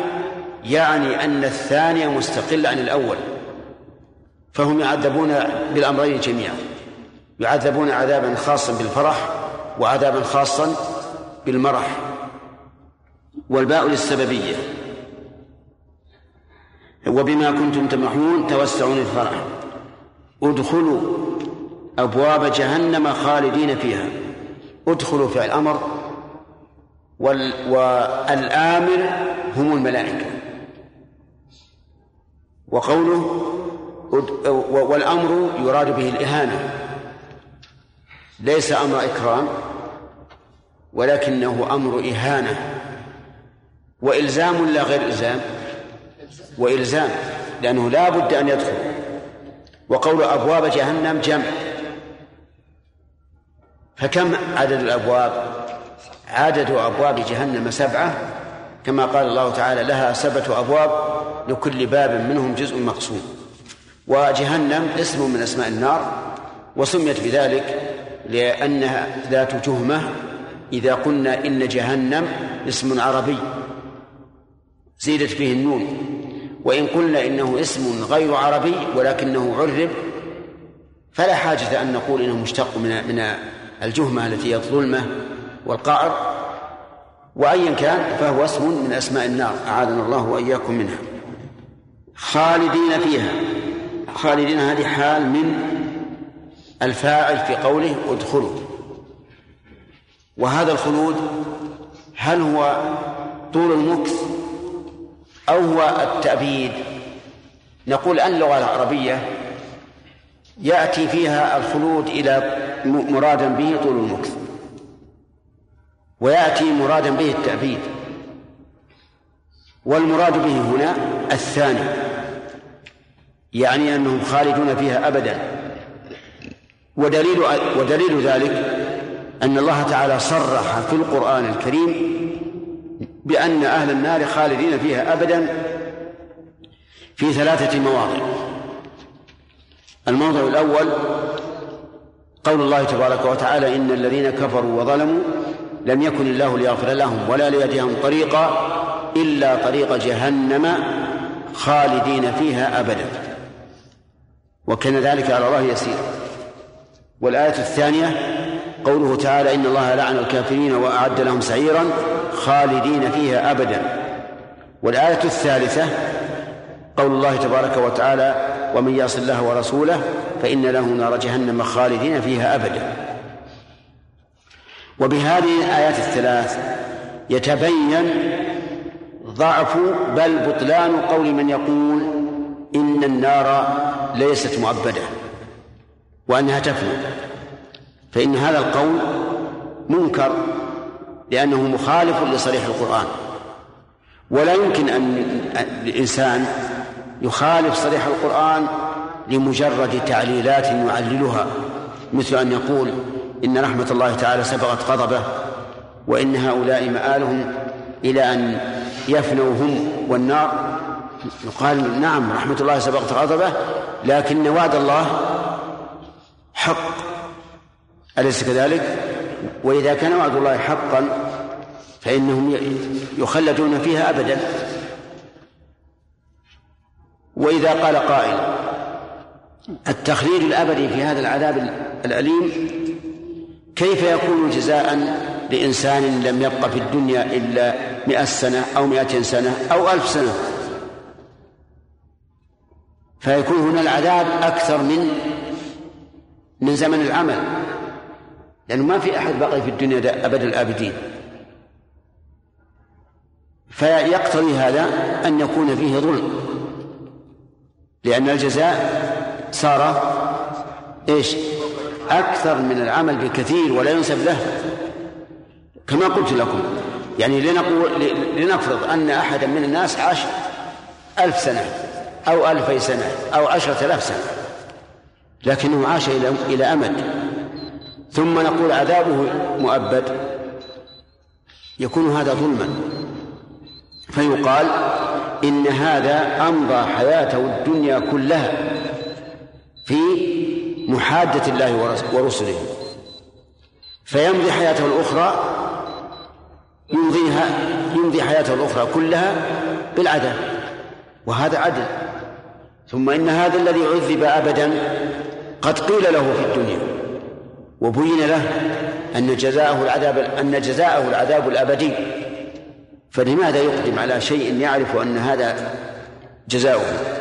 يعني أن الثاني مستقل عن الأول. فهم يعذبون بالأمرين جميعا. يعذبون عذابا خاصا بالفرح وعذابا خاصا بالمرح. والباء للسببية. وبما كنتم تمرحون توسعون الفرح ادخلوا أبواب جهنم خالدين فيها. ادخلوا فعل أمر وال... والآمر هم الملائكة. وقوله والأمر يراد به الإهانة. ليس أمر إكرام ولكنه أمر إهانة. وإلزام لا غير إلزام. وإلزام لأنه لا بد أن يدخل. وقول أبواب جهنم جمع. فكم عدد الأبواب؟ عدد أبواب جهنم سبعة. كما قال الله تعالى لها سبعة أبواب لكل باب منهم جزء مقسوم. وجهنم اسم من أسماء النار وسميت بذلك لأنها ذات جهمة. إذا قلنا إن جهنم اسم عربي زيدت فيه النون. وإن قلنا إنه اسم غير عربي ولكنه عرب فلا حاجة أن نقول إنه مشتق من من الجهمة التي هي الظلمة والقعر وأيا كان فهو اسم من أسماء النار أعاذنا الله وإياكم منها. خالدين فيها. خالدين هذه حال من الفاعل في قوله ادخلوا. وهذا الخلود هل هو طول المكث أو هو التأبيد؟ نقول اللغة العربية يأتي فيها الخلود إلى مرادا به طول المكث. ويأتي مرادا به التأبيد. والمراد به هنا الثاني. يعني أنهم خالدون فيها أبدا. ودليل ودليل ذلك أن الله تعالى صرح في القرآن الكريم بأن أهل النار خالدين فيها أبدا في ثلاثة مواضع. الموضع الأول قول الله تبارك وتعالى إن الذين كفروا وظلموا لم يكن الله ليغفر لهم ولا ليهديهم طريقا إلا طريق جهنم خالدين فيها أبدا. وكان ذلك على الله يسيرا. والآية الثانية قوله تعالى إن الله لعن الكافرين وأعد لهم سعيرا خالدين فيها أبدا. والآية الثالثة قول الله تبارك وتعالى ومن يعص الله ورسوله فإن له نار جهنم خالدين فيها أبدا. وبهذه الآيات الثلاث يتبين ضعف بل بطلان قول من يقول إن النار ليست مؤبدة وأنها تفنى. فإن هذا القول منكر لأنه مخالف لصريح القرآن. ولا يمكن أن الإنسان يخالف صريح القرآن لمجرد تعليلات يعللها مثل أن يقول إن رحمة الله تعالى سبقت غضبه وإن هؤلاء مآلهم إلى أن يفنوا هم والنار. يقال نعم رحمة الله سبقت غضبه لكن وعد الله حق. أليس كذلك؟ وإذا كان وعد الله حقا فإنهم يخلدون فيها أبدا. وإذا قال قائل التخليد الأبدي في هذا العذاب الأليم كيف يكون جزاء لإنسان لم يبق في الدنيا إلا مئة سنة أو مئة سنة أو ألف سنة؟ فيكون هنا العذاب أكثر من من زمن العمل لأنه ما في أحد بقي في الدنيا أبد الآبدين. فيقتضي هذا أن يكون فيه ظلم. لأن الجزاء صار إيش؟ أكثر من العمل بكثير ولا ينسب له. كما قلت لكم يعني لنقول لنفرض أن أحدا من الناس عاش ألف سنة أو ألفي سنة أو عشرة آلاف سنة لكنه عاش إلى إلى أمد. ثم نقول عذابه مؤبد يكون هذا ظلما. فيقال إن هذا أمضى حياته الدنيا كلها في محادة الله ورسله. فيمضي حياته الأخرى يمضيها يمضي حياته الأخرى كلها بالعدل وهذا عدل. ثم إن هذا الذي عذب أبدا قد قيل له في الدنيا وبين له أن جزاءه العذاب أن جزاءه العذاب الأبدي. فلماذا يقدم على شيء يعرف أن هذا جزاؤه؟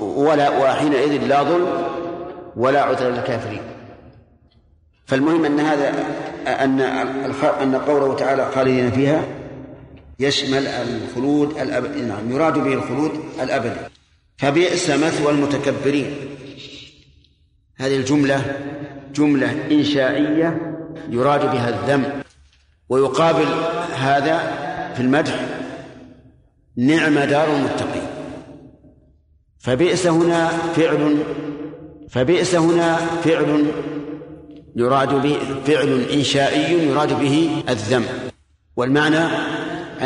ولا وحينئذ لا ظلم ولا عذر للكافرين. فالمهم أن هذا أن أن قوله تعالى خالدين فيها يشمل الخلود الأبدي نعم يراد به الخلود الأبدي. فبئس مثوى المتكبرين. هذه الجملة جملة إنشائية يراد بها الذم. ويقابل هذا في المدح نعم دار المتقين. فبئس هنا فعل فبئس هنا فعل يراد به فعل إنشائي يراد به الذم. والمعنى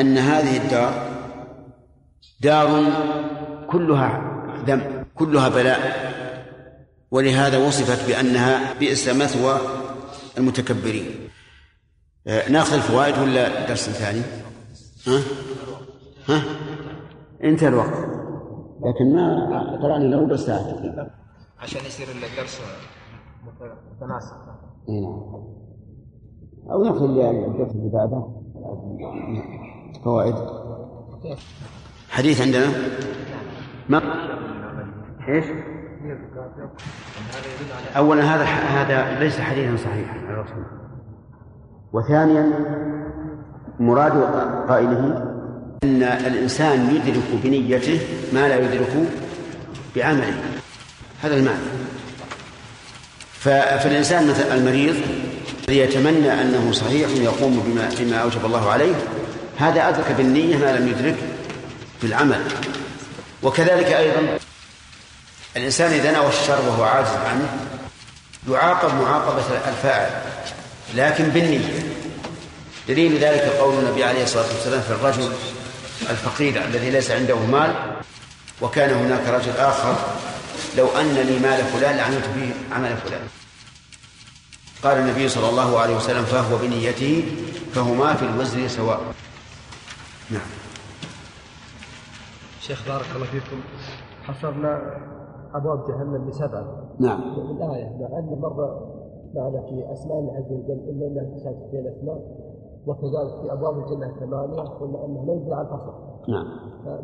أن هذه الدار دار كلها ذم كلها بلاء. ولهذا وصفت بأنها بئس مثوى المتكبرين. آه، ناخذ الفوائد ولا درس ثاني؟ ها؟ ها؟ انتهى الوقت. لكن ما قرأنا له ربع ساعة تقريبا عشان يصير الدرس متناسق. نعم. أو نأخذ الدرس اللي بعده. فوائد. حديث عندنا؟ ما إيش؟ أولا هذا هذا ليس حديثا صحيحا عن الرسول وثانيا مراد قائله أن الإنسان يدرك بنيته ما لا يدرك بعمله. هذا المعنى. فالإنسان مثل المريض الذي يتمنى أنه صحيح يقوم بما بما أوجب الله عليه هذا أدرك بالنية ما لم يدرك بالعمل. وكذلك أيضا الإنسان إذا نوى الشر وهو عاجز عنه يعاقب معاقبة الفاعل لكن بالنية. دليل ذلك قول النبي عليه الصلاة والسلام في الرجل الفقير الذي ليس عنده مال وكان هناك رجل آخر لو أن لي مال فلان لعملت به عمل فلان. قال النبي صلى الله عليه وسلم فهو بنيته فهما في الوزن سواء. نعم. شيخ بارك الله فيكم حصرنا أبواب جهنم بسبعه نعم. في الآية لأن مر معنا في أسماء الله عز وجل إلا أنها تشابه بين الأسماء. وكذلك في أبواب الجنة ثمانيه قلنا أنه لا يدل على الحصر. نعم.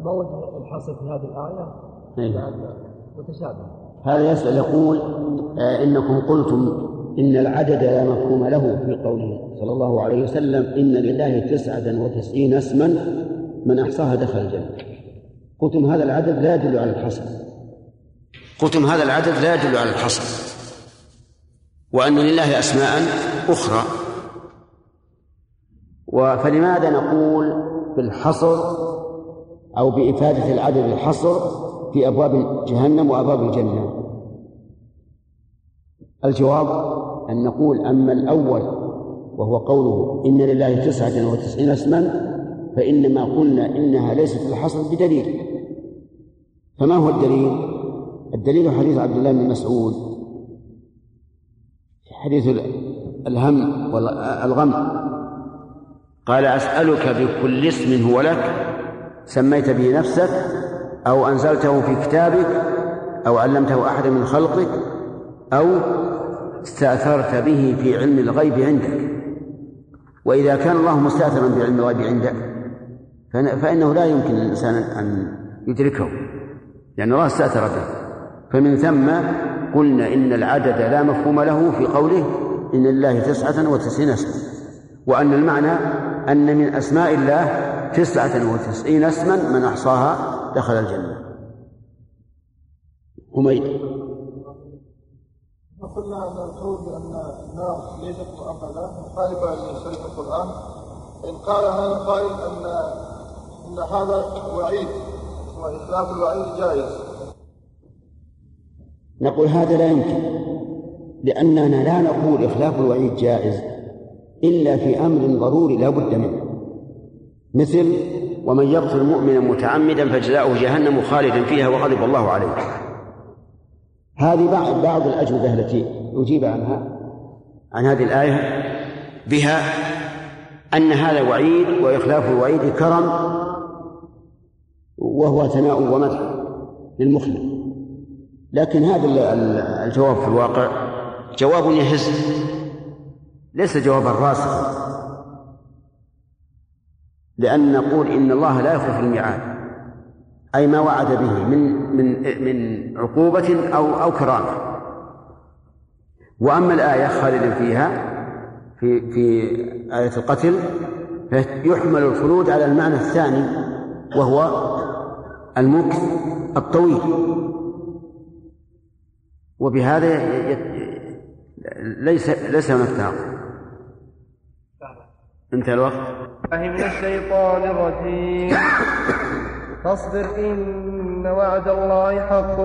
ما وجه الحصر في هذه الآية؟ نعم. متشابه. هذا يسأل يقول آه إنكم قلتم إن العدد لا مفهوم له في قوله صلى الله عليه وسلم إن لله تسعة وتسعين اسما من أحصاها دخل الجنة. قلتم هذا العدد لا يدل على الحصر. قلتم هذا العدد لا يدل على الحصر. وأن لله أسماء أخرى. فلماذا نقول بالحصر أو بإفادة العدد الحصر في أبواب جهنم وأبواب الجنة؟ الجواب أن نقول أما الأول وهو قوله إن لله تسعة وتسعين اسما فإنما قلنا إنها ليست الحصر بدليل. فما هو الدليل؟ الدليل حديث عبد الله بن مسعود. حديث الهم والغم. قال أسألك بكل اسم هو لك سميت به نفسك أو أنزلته في كتابك أو علمته أحد من خلقك أو استأثرت به في علم الغيب عندك. وإذا كان الله مستأثرا بعلم الغيب عندك فإنه لا يمكن للإنسان أن يدركه لأن الله استأثر به. فمن ثم قلنا إن العدد لا مفهوم له في قوله إن لله تسعة وتسعين اسما وأن المعنى أن من أسماء الله تسعة وتسعين اسما من أحصاها دخل الجنة. حميد وقلنا ان القول بأن النار ليست مؤبده مخالفه لشريعه القرآن. إن قال هذا القائل ان أن هذا وعيد واخلاف الوعيد جائز. نقول هذا لا يمكن لأننا لا نقول إخلاف الوعيد جائز. إلا في أمر ضروري لا بد منه. مثل ومن يقتل مؤمنا متعمدا فجزاؤه جهنم خالدا فيها وغضب الله عليه. هذه بعض بعض الأجوبة التي أجيب عنها عن هذه الآية بها أن هذا وعيد وإخلاف الوعيد كرم وهو ثناء ومدح للمخلص. لكن هذا الجواب في الواقع جواب يهز. ليس جوابا راسخا لأن نقول إن الله لا يخلف الميعاد أي ما وعد به من من من عقوبة أو أو كرامة. وأما الآية خالدا فيها في في آية القتل فيحمل الخلود على المعنى الثاني وهو المكث الطويل. وبهذا ليس ليس هناك انتهى الوقت. من الشيطان الرجيم. فاصبر إن وعد الله حق.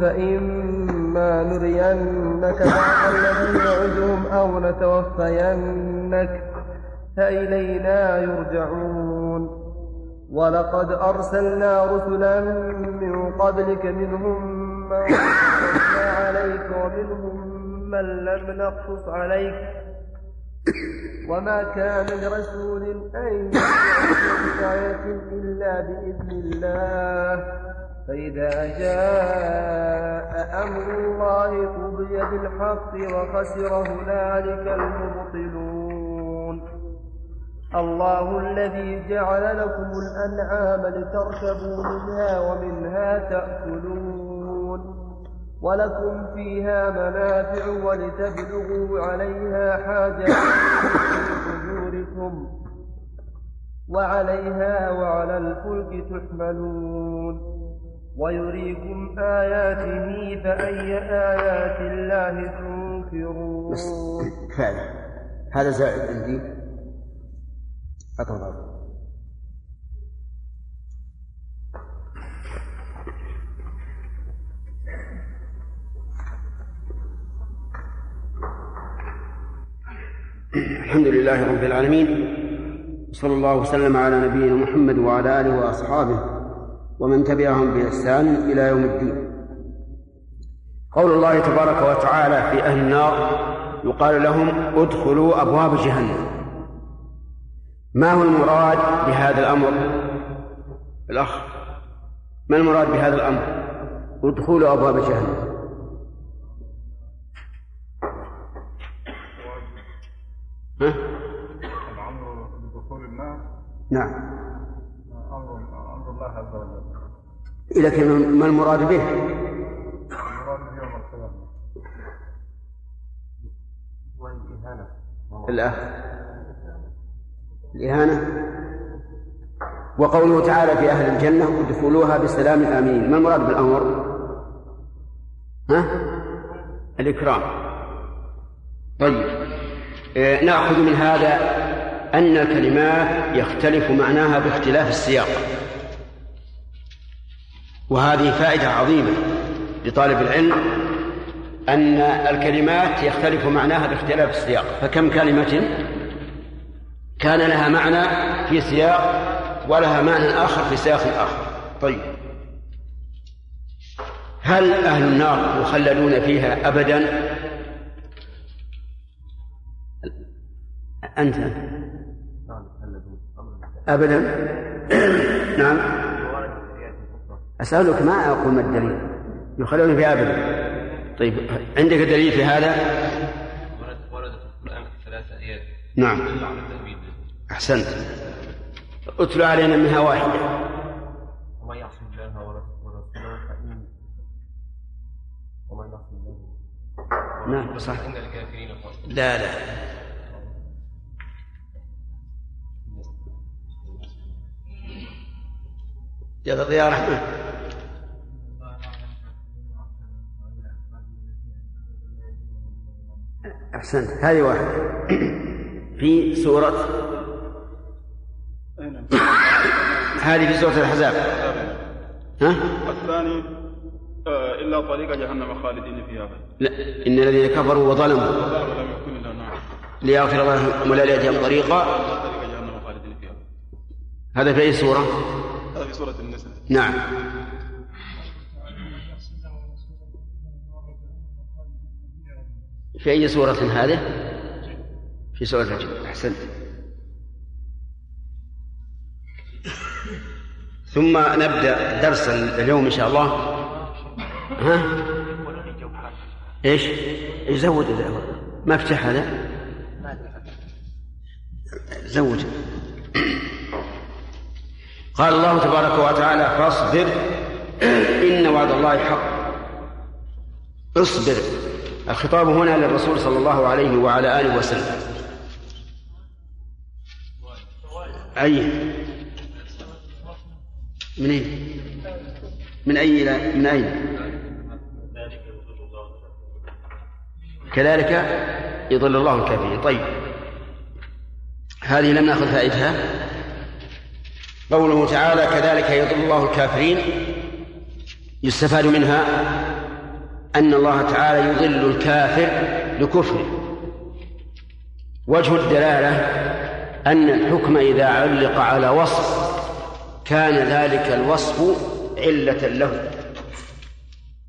فإما نرينك بعض الذي نعدهم أو نتوفينك. فإلينا يرجعون. ولقد أرسلنا رسلا من قبلك منهم من قصصنا عليك ومنهم من لم نقصص عليك. وما كان لرسول أن بآية إلا بإذن الله. فإذا جاء أمر الله قضي بالحق وخسر هنالك المبطلون. الله الذي جعل لكم الأنعام لتركبوا منها ومنها تأكلون. ولكم فيها منافع ولتبلغوا عليها حاجة في صدوركم وعليها وعلى الفلك تحملون ويريكم آياته فأي آيات الله تنكرون. كفاية هذا زائد عندي أتفضل الحمد لله رب العالمين صلى الله وسلم على نبينا محمد وعلى آله وأصحابه ومن تبعهم بإحسان إلى يوم الدين. قول الله تبارك وتعالى في أهل النار يقال لهم ادخلوا أبواب جهنم. ما هو المراد بهذا الأمر؟ الأخ ما المراد بهذا الأمر؟ ادخلوا أبواب جهنم. ها؟ الامر بدخول النار نعم. أمر أمر الله عز وجل. لكن ما المراد به؟ المراد يوم القيامة. والإهانة الأخ الإهانة؟ وقوله تعالى في أهل الجنة ادخلوها بسلام آمين. ما المراد بالأمر؟ ها؟ الإكرام. طيب. نأخذ من هذا أن الكلمات يختلف معناها باختلاف السياق. وهذه فائدة عظيمة لطالب العلم أن الكلمات يختلف معناها باختلاف السياق. فكم كلمة كان لها معنى في سياق ولها معنى آخر في سياق آخر؟ طيب. هل أهل النار يخلدون فيها أبدا؟ أنت. أبدا. نعم. أسألك ما أقول ما الدليل؟ يخلون في أبدا طيب عندك دليل في هذا؟ ورد في القرآن ثلاثة آيات نعم. أحسنت. اتلو علينا منها واحدة ومن يعصي الله ورسوله فإن ومن يعصي الله نعم صح. لا لا. يا يا رحمة. أحسنت. هذه واحدة. في سورة. هذه في سورة الأحزاب. ها؟ الثاني آه، إلا طريق جهنم خالدين فيها. لا إن الذين كفروا وظلموا. ليغفر لهم ولا يأتيهم طريقا. هذا في أي سورة؟ في سورة النساء نعم. في أي سورة هذه؟ في سورة الجن أحسنت. ثم نبدأ درس اليوم إن شاء الله. ها؟ إيش؟ زود ما افتح هذا؟ زود. قال الله تبارك وتعالى فاصبر. إن وعد الله حق. اصبر. الخطاب هنا للرسول صلى الله عليه وعلى آله وسلم. أي؟ من أين؟ من أي إلى من أين؟ كذلك يضل الله الكافرين. طيب. هذه لم نأخذ فائدتها قوله تعالى كذلك يضل الله الكافرين يستفاد منها أن الله تعالى يضل الكافر لكفره. وجه الدلالة أن الحكم إذا علق على وصف كان ذلك الوصف علة له.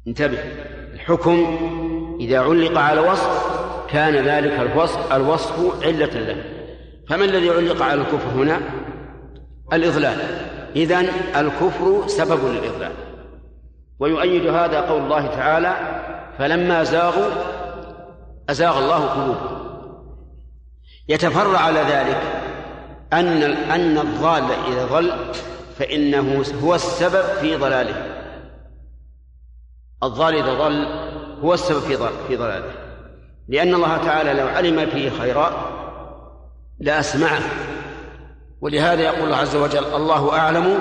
انتبه. الحكم إذا علق على وصف كان ذلك الوصف الوصف علة له. فما الذي علق على الكفر هنا؟ الإضلال. إذن الكفر سبب للإضلال. ويؤيد هذا قول الله تعالى فلما زاغوا أزاغ الله قلوبهم. يتفرع على ذلك أن أن الضال إذا ضل فإنه هو السبب في ضلاله. الضال إذا ضل هو السبب في في ضلاله. لأن الله تعالى لو علم فيه خيرا لأسمعه. ولهذا يقول الله عز وجل الله أعلم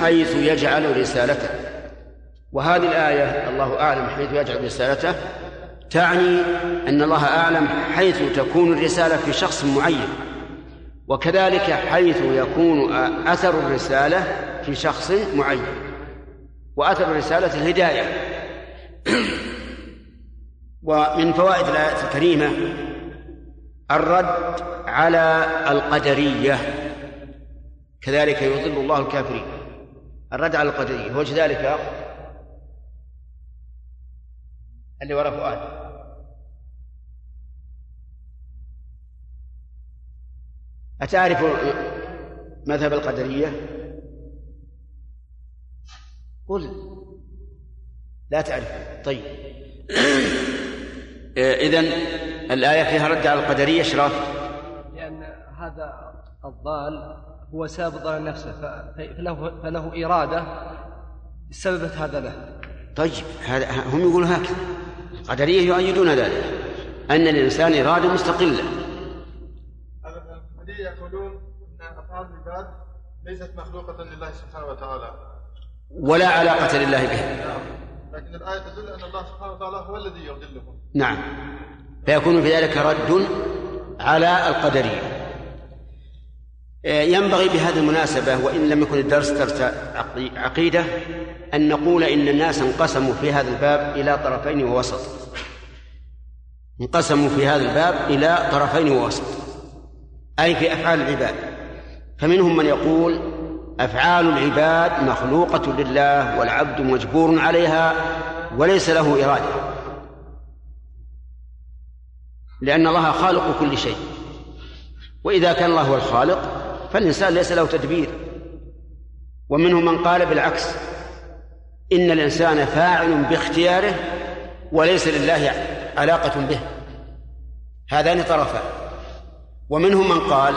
حيث يجعل رسالته. وهذه الآية الله أعلم حيث يجعل رسالته تعني أن الله أعلم حيث تكون الرسالة في شخص معين وكذلك حيث يكون أثر الرسالة في شخص معين وأثر الرسالة الهداية. ومن فوائد الآية الكريمة الرد على القدرية. كذلك يضل الله الكافرين. الرد على القدرية. وجه ذلك؟ اللي وراء فؤاد. أتعرف مذهب القدرية؟ قل. لا تعرف. طيب. إذن الآية فيها رد على القدرية إشراف لأن هذا الضال هو سبب ضلال نفسه فله, فله إرادة سببت هذا له. طيب هذا هم يقولون هكذا. القدرية يؤيدون ذلك أن الإنسان إرادة مستقلة. القدرية يقولون أن أفعال العباد ليست مخلوقة لله سبحانه وتعالى. ولا علاقة لله بها لكن الآية تدل أن الله سبحانه وتعالى هو الذي يضلهم نعم. فيكون في ذلك رد على القدرية. ينبغي بهذه المناسبة وإن لم يكن الدرس درس عقيدة أن نقول إن الناس انقسموا في هذا الباب إلى طرفين ووسط. انقسموا في هذا الباب إلى طرفين ووسط. أي في أفعال العباد. فمنهم من يقول أفعال العباد مخلوقة لله والعبد مجبور عليها وليس له إرادة. لأن الله خالق كل شيء. وإذا كان الله هو الخالق فالإنسان ليس له تدبير. ومنهم من قال بالعكس إن الإنسان فاعل باختياره وليس لله علاقة به. هذان طرفان. ومنهم من قال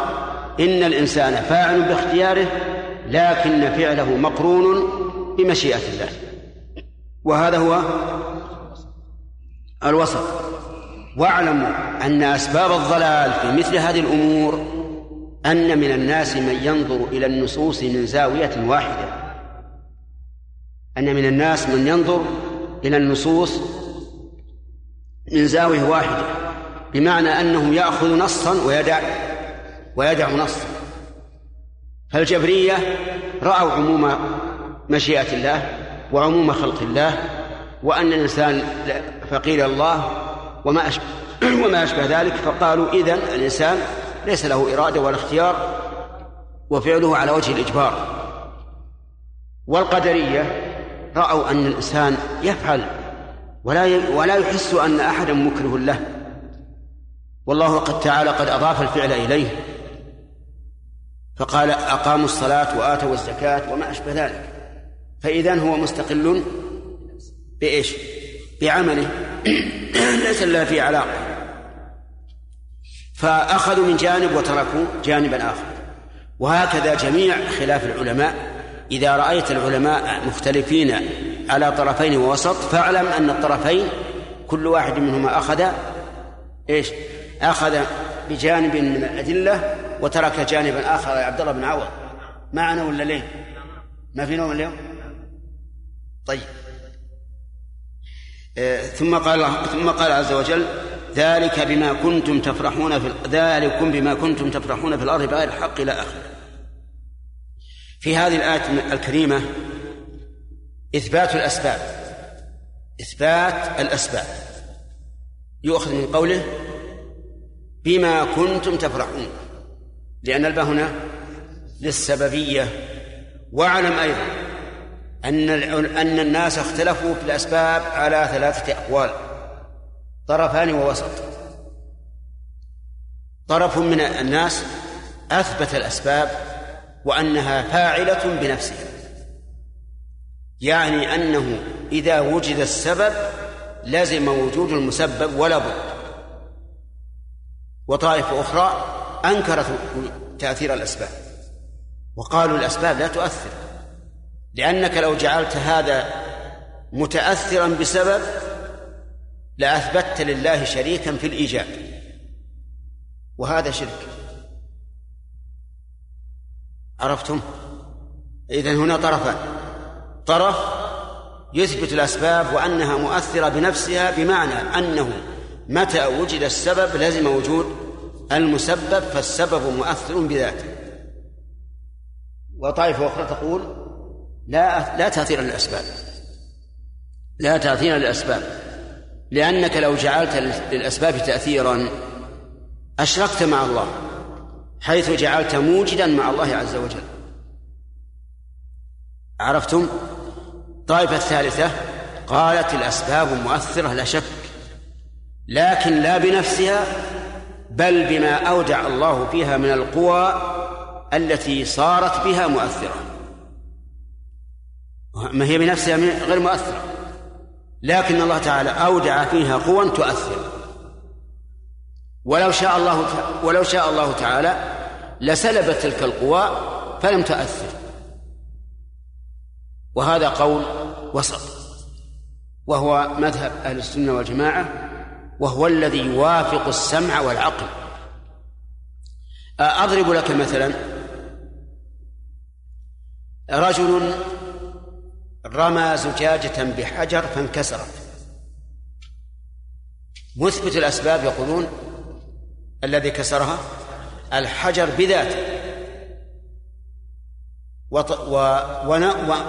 إن الإنسان فاعل باختياره لكن فعله مقرون بمشيئة الله. وهذا هو الوسط. واعلموا أن أسباب الضلال في مثل هذه الأمور أن من الناس من ينظر إلى النصوص من زاوية واحدة. أن من الناس من ينظر إلى النصوص من زاوية واحدة بمعنى أنه يأخذ نصا ويدع ويدع نصا. فالجبرية رأوا عموم مشيئة الله وعموم خلق الله وأن الإنسان فقير الله وما أشبه وما أشبه ذلك فقالوا إذن الإنسان ليس له إرادة ولا اختيار وفعله على وجه الإجبار. والقدرية رأوا أن الإنسان يفعل ولا ولا يحس أن أحدا مكره له. والله قد تعالى قد أضاف الفعل إليه. فقال أقاموا الصلاة وآتوا الزكاة وما أشبه ذلك. فإذا هو مستقل بإيش؟ بعمله. ليس له فيه علاقة. فأخذوا من جانب وتركوا جانبا آخر. وهكذا جميع خلاف العلماء. إذا رأيت العلماء مختلفين على طرفين ووسط فاعلم أن الطرفين كل واحد منهما أخذ إيش؟ أخذ بجانب من الأدلة وترك جانبا آخر يا عبد الله بن عوض. معنا ولا ليه؟ ما في نوم اليوم؟ طيب. آه، ثم قال ثم قال عز وجل ذلك بما كنتم تفرحون في ذلكم بما كنتم تفرحون في الأرض بغير الحق إلى اخره. في هذه الآية الكريمة إثبات الأسباب. إثبات الأسباب. يؤخذ من قوله بما كنتم تفرحون. لأن الباء هنا للسببية. واعلم أيضا أن أن الناس اختلفوا في الأسباب على ثلاثة أقوال. طرفان ووسط. طرف من الناس أثبت الأسباب وأنها فاعلة بنفسها. يعني أنه إذا وجد السبب لزم وجود المسبب ولا بد. وطائفة أخرى أنكرت تأثير الأسباب. وقالوا الأسباب لا تؤثر لأنك لو جعلت هذا متأثرا بسبب لأثبتت لله شريكا في الإيجاب. وهذا شرك. عرفتم؟ إذن هنا طرفان. طرف يثبت الأسباب وأنها مؤثرة بنفسها بمعنى أنه متى وجد السبب لزم وجود المسبب فالسبب مؤثر بذاته. وطائفة أخرى تقول لا لا تأثير للأسباب. لا تأثير للأسباب. لأنك لو جعلت للأسباب تأثيرا أشركت مع الله حيث جعلت موجدا مع الله عز وجل. عرفتم؟ الطائفة الثالثة قالت الأسباب مؤثرة لا شك. لكن لا بنفسها بل بما أودع الله فيها من القوى التي صارت بها مؤثرة. ما هي بنفسها غير مؤثرة. لكن الله تعالى أودع فيها قوى تؤثر. ولو شاء الله ولو شاء الله تعالى لسلبت تلك القوى فلم تؤثر. وهذا قول وسط. وهو مذهب أهل السنة والجماعة وهو الذي يوافق السمع والعقل. أضرب لك مثلا. رجل رمى زجاجة بحجر فانكسرت. مثبت الأسباب يقولون الذي كسرها الحجر بذاته.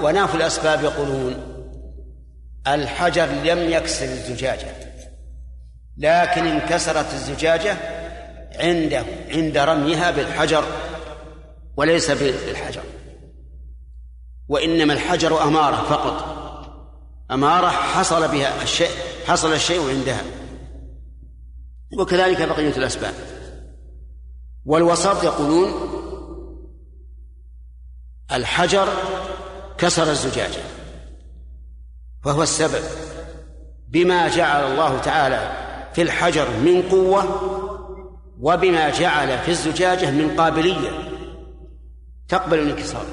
وناف الأسباب يقولون الحجر لم يكسر الزجاجة. لكن انكسرت الزجاجة عنده عند رميها بالحجر وليس بالحجر. وإنما الحجر أمارة فقط. أمارة حصل بها الشيء حصل الشيء عندها. وكذلك بقية الأسباب. والوسط يقولون الحجر كسر الزجاجة. فهو السبب بما جعل الله تعالى في الحجر من قوة وبما جعل في الزجاجة من قابلية. تقبل الانكسار.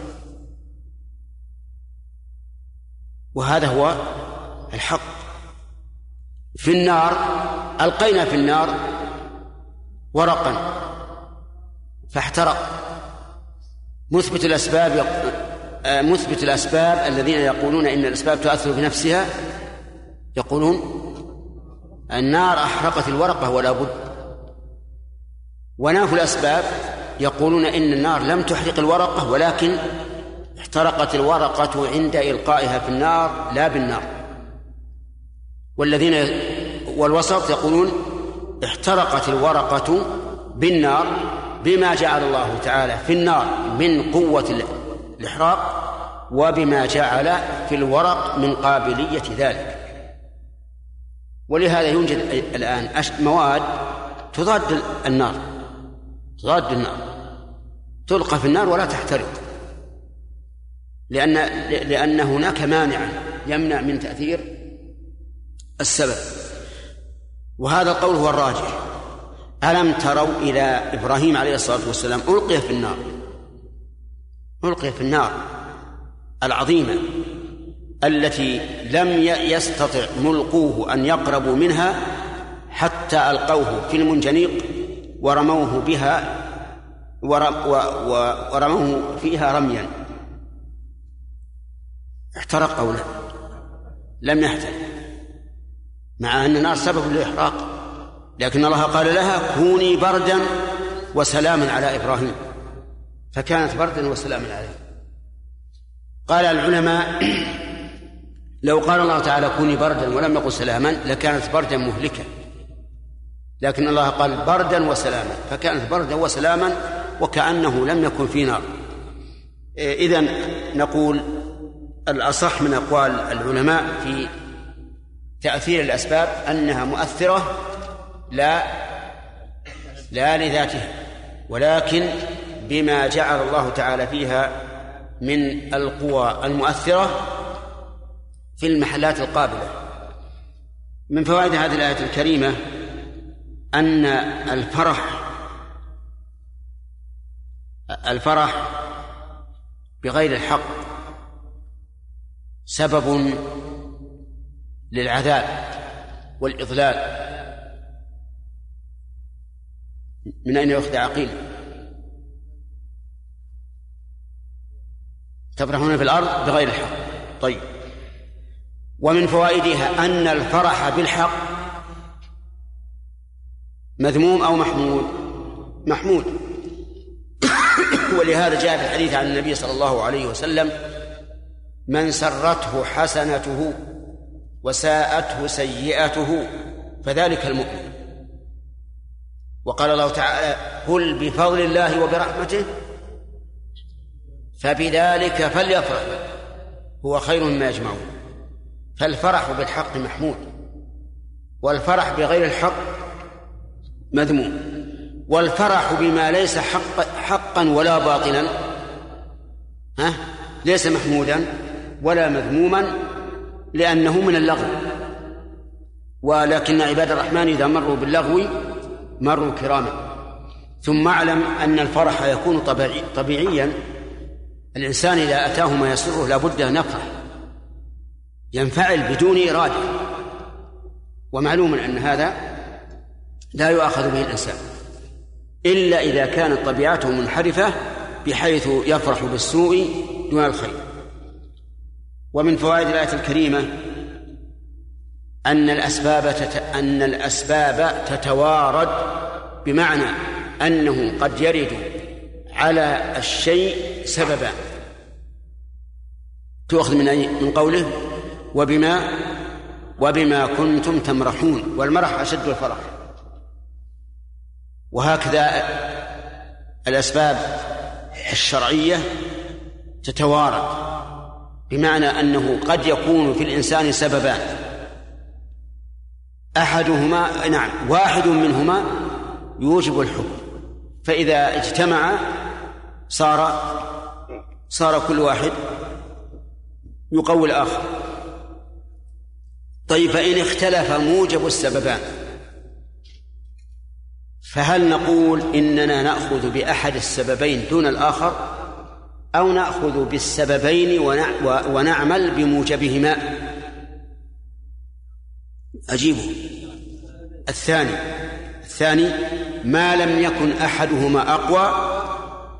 وهذا هو الحق. في النار ألقينا في النار ورقا فاحترق. مثبت الأسباب آه، مثبت الأسباب الذين يقولون إن الأسباب تؤثر بنفسها يقولون النار أحرقت الورقة ولا بد. ونافوا الأسباب يقولون إن النار لم تحرق الورقة ولكن احترقت الورقة عند إلقائها في النار لا بالنار. والذين والوسط يقولون احترقت الورقة بالنار بما جعل الله تعالى في النار من قوة الإحراق وبما جعل في الورق من قابلية ذلك. ولهذا يوجد الآن مواد تضاد النار تضاد النار. تلقى في النار ولا تحترق. لأن لأن هناك مانعا يمنع من تأثير السبب. وهذا القول هو الراجح. ألم تروا إلى إبراهيم عليه الصلاة والسلام ألقي في النار؟ ألقي في النار العظيمة. التي لم يستطع ملقوه أن يقربوا منها حتى ألقوه في المنجنيق ورموه بها ورموه فيها رميا. احترق أو لا؟ لم يحترق. مع أن النار سبب للإحراق. لكن الله قال لها كوني بردا وسلاما على إبراهيم. فكانت بردا وسلاما عليه. قال العلماء لو قال الله تعالى كوني بردا ولم يقل سلاما لكانت بردا مهلكة. لكن الله قال بردا وسلاما فكانت بردا وسلاما وكأنه لم يكن في نار. إذا نقول الأصح من أقوال العلماء في تأثير الأسباب أنها مؤثرة لا لا لذاتها ولكن بما جعل الله تعالى فيها من القوى المؤثرة في المحلات القابلة. من فوائد هذه الآية الكريمة أن الفرح الفرح بغير الحق سبب للعذاب والإضلال. من أين يؤخذ عقيل؟ تفرحون في الأرض بغير الحق. طيب. ومن فوائدها أن الفرح بالحق مذموم أو محمود. محمود. ولهذا جاء في الحديث عن النبي صلى الله عليه وسلم من سرته حسنته وساءته سيئته فذلك المؤمن. وقال الله تعالى قل بفضل الله وبرحمته فبذلك فليفرح. هو خير مما يجمعون. فالفرح بالحق محمود والفرح بغير الحق مذموم والفرح بما ليس حق حقا ولا باطلا ها؟ ليس محمودا ولا مذموما لأنه من اللغو. ولكن عباد الرحمن إذا مروا باللغو مروا كراما. ثم اعلم أن الفرح يكون طبيعيا. الإنسان إذا أتاه ما يسره لابد أن يفرح. ينفعل بدون إرادة. ومعلوم أن هذا لا يؤاخذ به الإنسان. إلا إذا كانت طبيعته منحرفة بحيث يفرح بالسوء دون الخير. ومن فوائد الآية الكريمة أن الأسباب تت... أن الأسباب تتوارد بمعنى أنه قد يرد على الشيء سببان تؤخذ من أي من قوله وبما وبما كنتم تمرحون والمرح أشد الفرح. وهكذا الأسباب الشرعية تتوارد بمعنى أنه قد يكون في الإنسان سببان. أحدهما نعم واحد منهما يوجب الحكم. فإذا اجتمع صار صار كل واحد يقوي الآخر. طيب فإن اختلف موجب السببان فهل نقول إننا نأخذ بأحد السببين دون الآخر؟ أو نأخذ بالسببين ونعمل بموجبهما؟ أجيبه الثاني. الثاني ما لم يكن أحدهما أقوى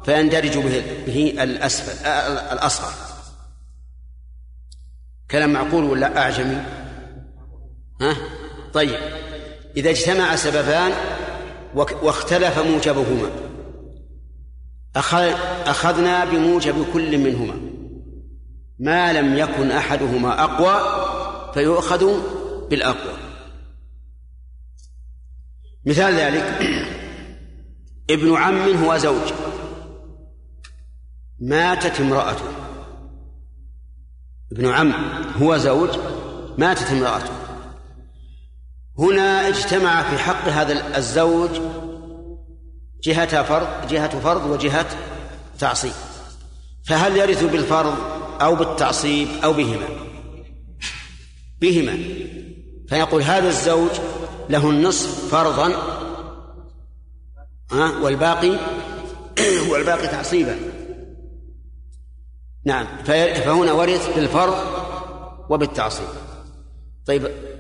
فيندرج به, به الأسفل الأصغر. كلام معقول ولا أعجمي؟ ها؟ طيب. إذا اجتمع سببان واختلف موجبهما. أخذنا بموجب كل منهما. ما لم يكن أحدهما أقوى فيؤخذ بالأقوى. مثال ذلك ابن عم هو زوج. ماتت امرأته. ابن عم هو زوج ماتت امرأته. هنا اجتمع في حق هذا الزوج جهة فرض جهة فرض وجهة تعصيب. فهل يرث بالفرض أو بالتعصيب أو بهما؟ بهما. فيقول هذا الزوج له النصف فرضا والباقي والباقي تعصيبا. نعم فهنا ورث بالفرض وبالتعصيب. طيب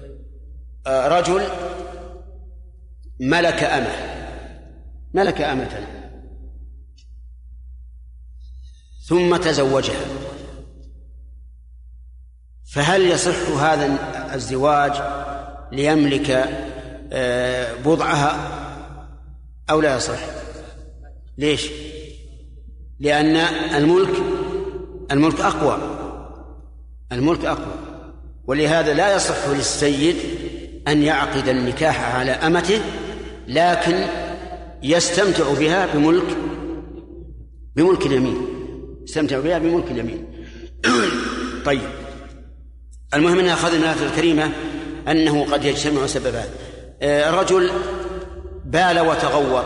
رجل ملك أمة. ملك أمة. ثم تزوجها. فهل يصح هذا الزواج ليملك آه، بضعها أو لا يصح؟ ليش؟ لأن الملك الملك أقوى. الملك أقوى. ولهذا لا يصح للسيد أن يعقد النكاح على أمته لكن يستمتع بها بملك بملك اليمين. يستمتع بها بملك اليمين. طيب. المهم إن أخذنا من الايه الكريمة أنه قد يجتمع سببان. آه، رجل بال وتغوط.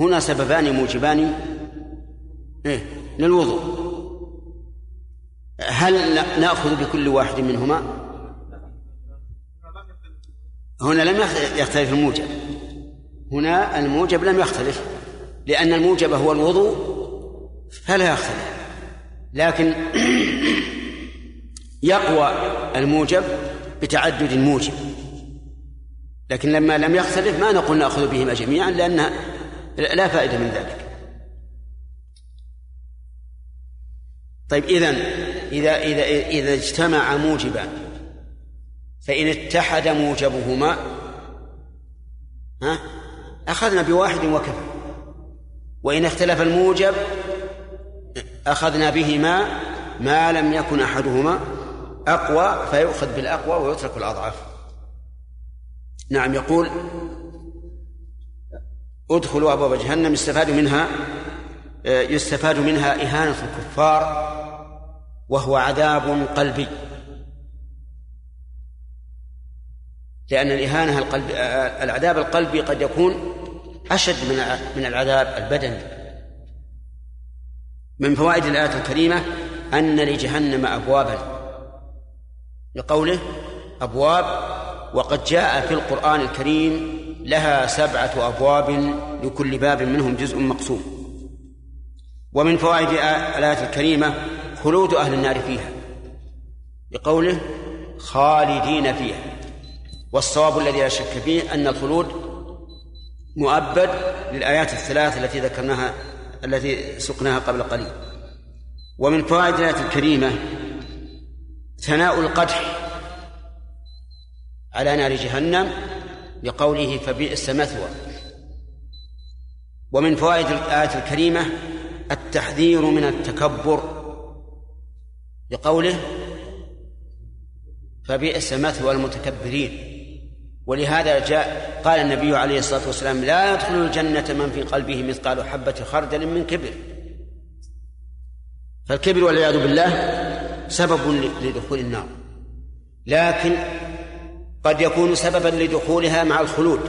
هنا سببان موجبان. إيه للوضوء. هل نأخذ بكل واحد منهما؟ هنا لم يختلف الموجب. هنا الموجب لم يختلف لأن الموجب هو الوضوء فلا يختلف. لكن يقوى الموجب بتعدد الموجب. لكن لما لم يختلف ما نقول نأخذ بهما جميعا لأن لا فائدة من ذلك. طيب اذا إذا إذا إذا اجتمع موجبان فإن اتحد موجبهما ها أخذنا بواحد وكفى. وإن اختلف الموجب أخذنا بهما ما لم يكن أحدهما أقوى فيؤخذ بالأقوى ويترك الأضعف. نعم يقول ادخلوا أبواب جهنم يستفاد منها يستفاد منها إهانة الكفار وهو عذاب قلبي. لأن الإهانة القلب العذاب القلبي قد يكون أشد من من العذاب البدني. من فوائد الآية الكريمة أن لجهنم أبوابا. لقوله أبواب وقد جاء في القرآن الكريم لها سبعة أبواب لكل باب منهم جزء مقسوم. ومن فوائد الآية الكريمة خلود أهل النار فيها. لقوله خالدين فيها. والصواب الذي لا شك فيه أن الخلود مؤبد للآيات الثلاث التي ذكرناها التي سقناها قبل قليل. ومن فوائد الآية الكريمة ثناء القدح على نار جهنم لقوله فبئس مثوى. ومن فوائد الآية الكريمة التحذير من التكبر لقوله فبئس مثوى المتكبرين. ولهذا جاء قال النبي عليه الصلاة والسلام لا يدخل الجنة من في قلبه مثقال حبة خردل من كبر. فالكبر والعياذ بالله سبب لدخول النار. لكن قد يكون سببا لدخولها مع الخلود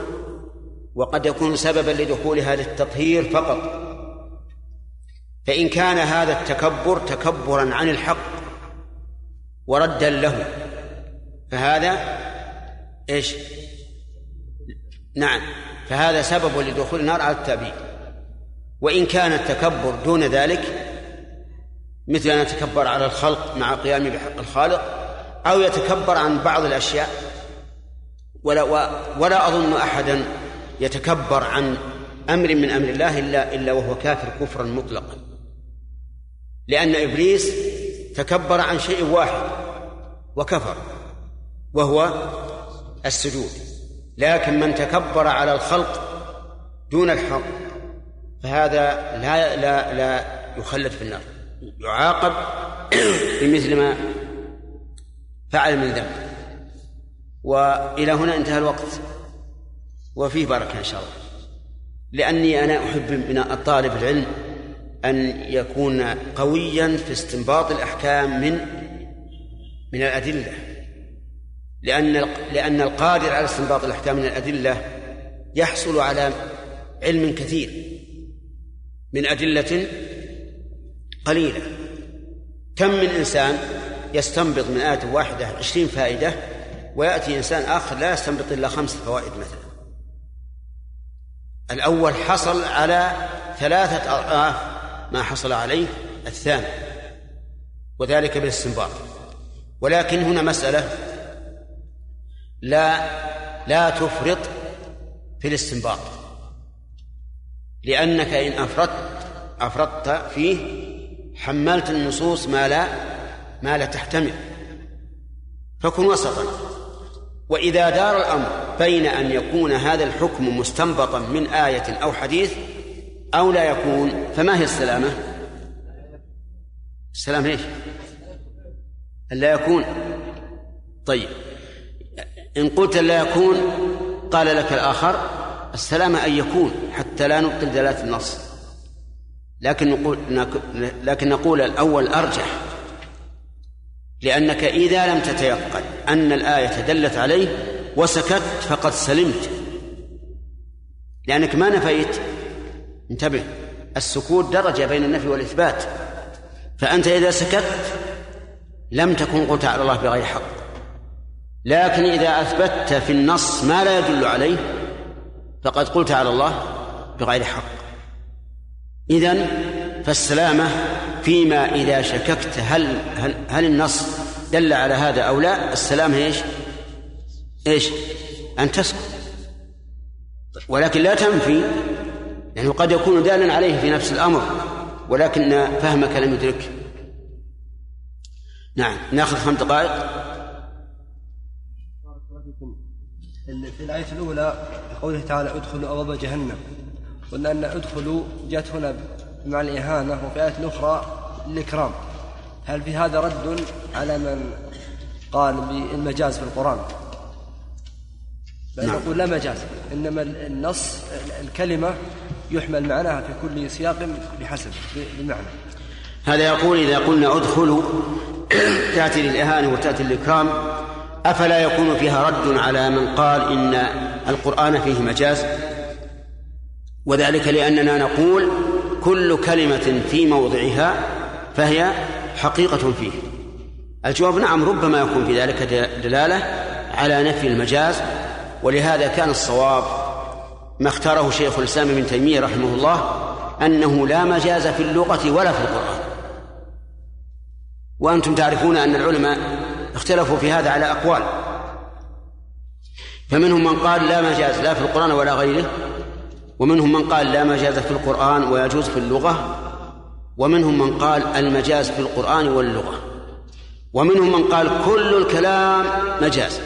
وقد يكون سببا لدخولها للتطهير فقط. فإن كان هذا التكبر تكبرا عن الحق وردا له فهذا إيش؟ نعم. فهذا سبب لدخول النار على التأبيد. وإن كان التكبر دون ذلك مثل أن يتكبر على الخلق مع قيامه بحق الخالق أو يتكبر عن بعض الأشياء ولا ولا أظن أحدا يتكبر عن أمر من أمر الله إلا إلا وهو كافر كفرا مطلقا. لأن إبليس تكبر عن شيء واحد وكفر وهو السجود. لكن من تكبر على الخلق دون الحق فهذا لا لا لا يخلد في النار يعاقب بمثل ما فعل من ذنب. وإلى هنا انتهى الوقت وفيه بركه إن شاء الله. لأني أنا أحب من الطالب العلم أن يكون قويا في استنباط الأحكام من من الأدلة. لأن لأن القادر على استنباط الأحكام من الأدلة يحصل على علم كثير من أدلة قليلة. كم من إنسان يستنبط من آية واحدة عشرين فائدة ويأتي إنسان آخر لا يستنبط إلا خمس فوائد مثلا. الأول حصل على ثلاثة أضعاف ما حصل عليه الثاني وذلك بالاستنباط. ولكن هنا مسألة لا لا تفرط في الاستنباط. لأنك إن أفردت أفردت فيه حملت النصوص ما لا ما لا تحتمل. فكن وسطا. وإذا دار الأمر بين أن يكون هذا الحكم مستنبطا من آية أو حديث أو لا يكون فما هي السلامة؟ السلامة إيش؟ أن لا يكون. طيب. إن قلت لا يكون قال لك الآخر السلامة أن يكون حتى لا نبطل دلالة النص. لكن نقول لكن نقول الأول أرجح لأنك إذا لم تتيقن أن الآية دلت عليه وسكت فقد سلمت. لأنك ما نفيت. انتبه السكوت درجة بين النفي والإثبات. فأنت إذا سكت لم تكن قلت على الله بغير حق. لكن إذا أثبتت في النص ما لا يدل عليه فقد قلت على الله بغير حق إذن فالسلامة فيما إذا شككت هل هل هل النص دل على هذا أو لا السلامة إيش؟ إيش؟ أن تسكت ولكن لا تنفي يعني قد يكون دالا عليه في نفس الأمر ولكن فهمك لم يدركه نعم ناخذ خمس دقائق في الآية الأولى قوله تعالى ادخلوا أبواب جهنم. قلنا أن ادخلوا جاءت هنا مع الإهانة وفي آية أخرى الإكرام. هل في هذا رد على من قال بالمجاز في القرآن؟ بل نعم. نقول لا مجاز إنما النص الكلمة يحمل معناها في كل سياق بحسب بالمعنى هذا يقول إذا قلنا ادخلوا تأتي للإهانة وتأتي للإكرام أفلا يكون فيها رد على من قال إن القرآن فيه مجاز؟ وذلك لأننا نقول كل كلمة في موضعها فهي حقيقة فيه. الجواب نعم ربما يكون في ذلك دلالة على نفي المجاز ولهذا كان الصواب ما اختاره شيخ الإسلام ابن تيمية رحمه الله أنه لا مجاز في اللغة ولا في القرآن. وأنتم تعرفون أن العلماء اختلفوا في هذا على أقوال. فمنهم من قال لا مجاز لا في القرآن ولا غيره. ومنهم من قال لا مجاز في القرآن ويجوز في اللغة. ومنهم من قال المجاز في القرآن واللغة. ومنهم من قال كل الكلام مجاز.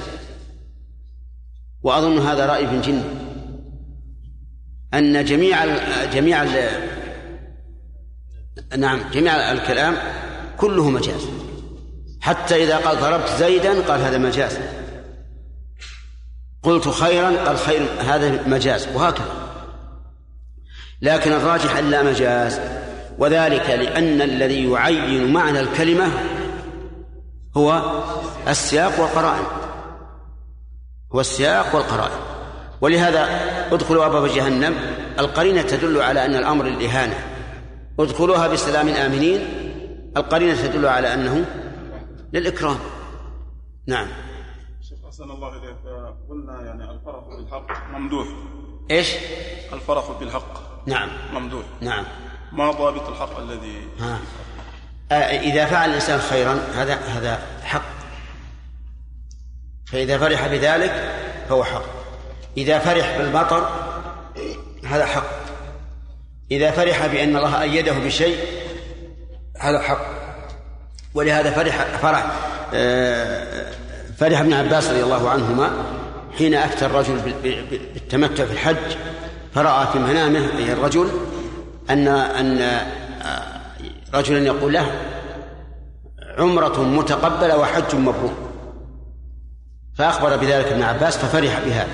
وأظن هذا رأي ابن جن أن جميع ال جميع ال نعم جميع الكلام كله مجاز. حتى إذا قال ضربت زيدا قال هذا مجاز. قلت خيرا قال خير هذا مجاز وهكذا. لكن الراجح لا مجاز وذلك لأن الذي يعين معنى الكلمة هو السياق والقرائن. هو السياق والقرائن. ولهذا ادخلوا أبواب جهنم القرينة تدل على أن الأمر الإهانة ادخلوها بسلام آمنين القرينة تدل على أنه للإكرام. نعم. شيخ أحسن الله إليك. قلنا يعني الفرح بالحق ممدوح. إيش؟ الفرح بالحق نعم. ممدوح. نعم. ما ضابط الحق الذي ها. آه، إذا فعل الإنسان خيرا هذا هذا حق. فإذا فرح بذلك فهو حق. إذا فرح بالمطر هذا حق. إذا فرح بأن الله أيده بشيء هذا حق. ولهذا فرح فرح آه، فرح ابن عباس رضي الله عنهما حين أفتى الرجل بال- بال- بالتمتع في الحج فرأى في منامه أي الرجل أن أن آه، رجلا يقول له عمرة متقبلة وحج مبرور. فأخبر بذلك ابن عباس ففرح بهذا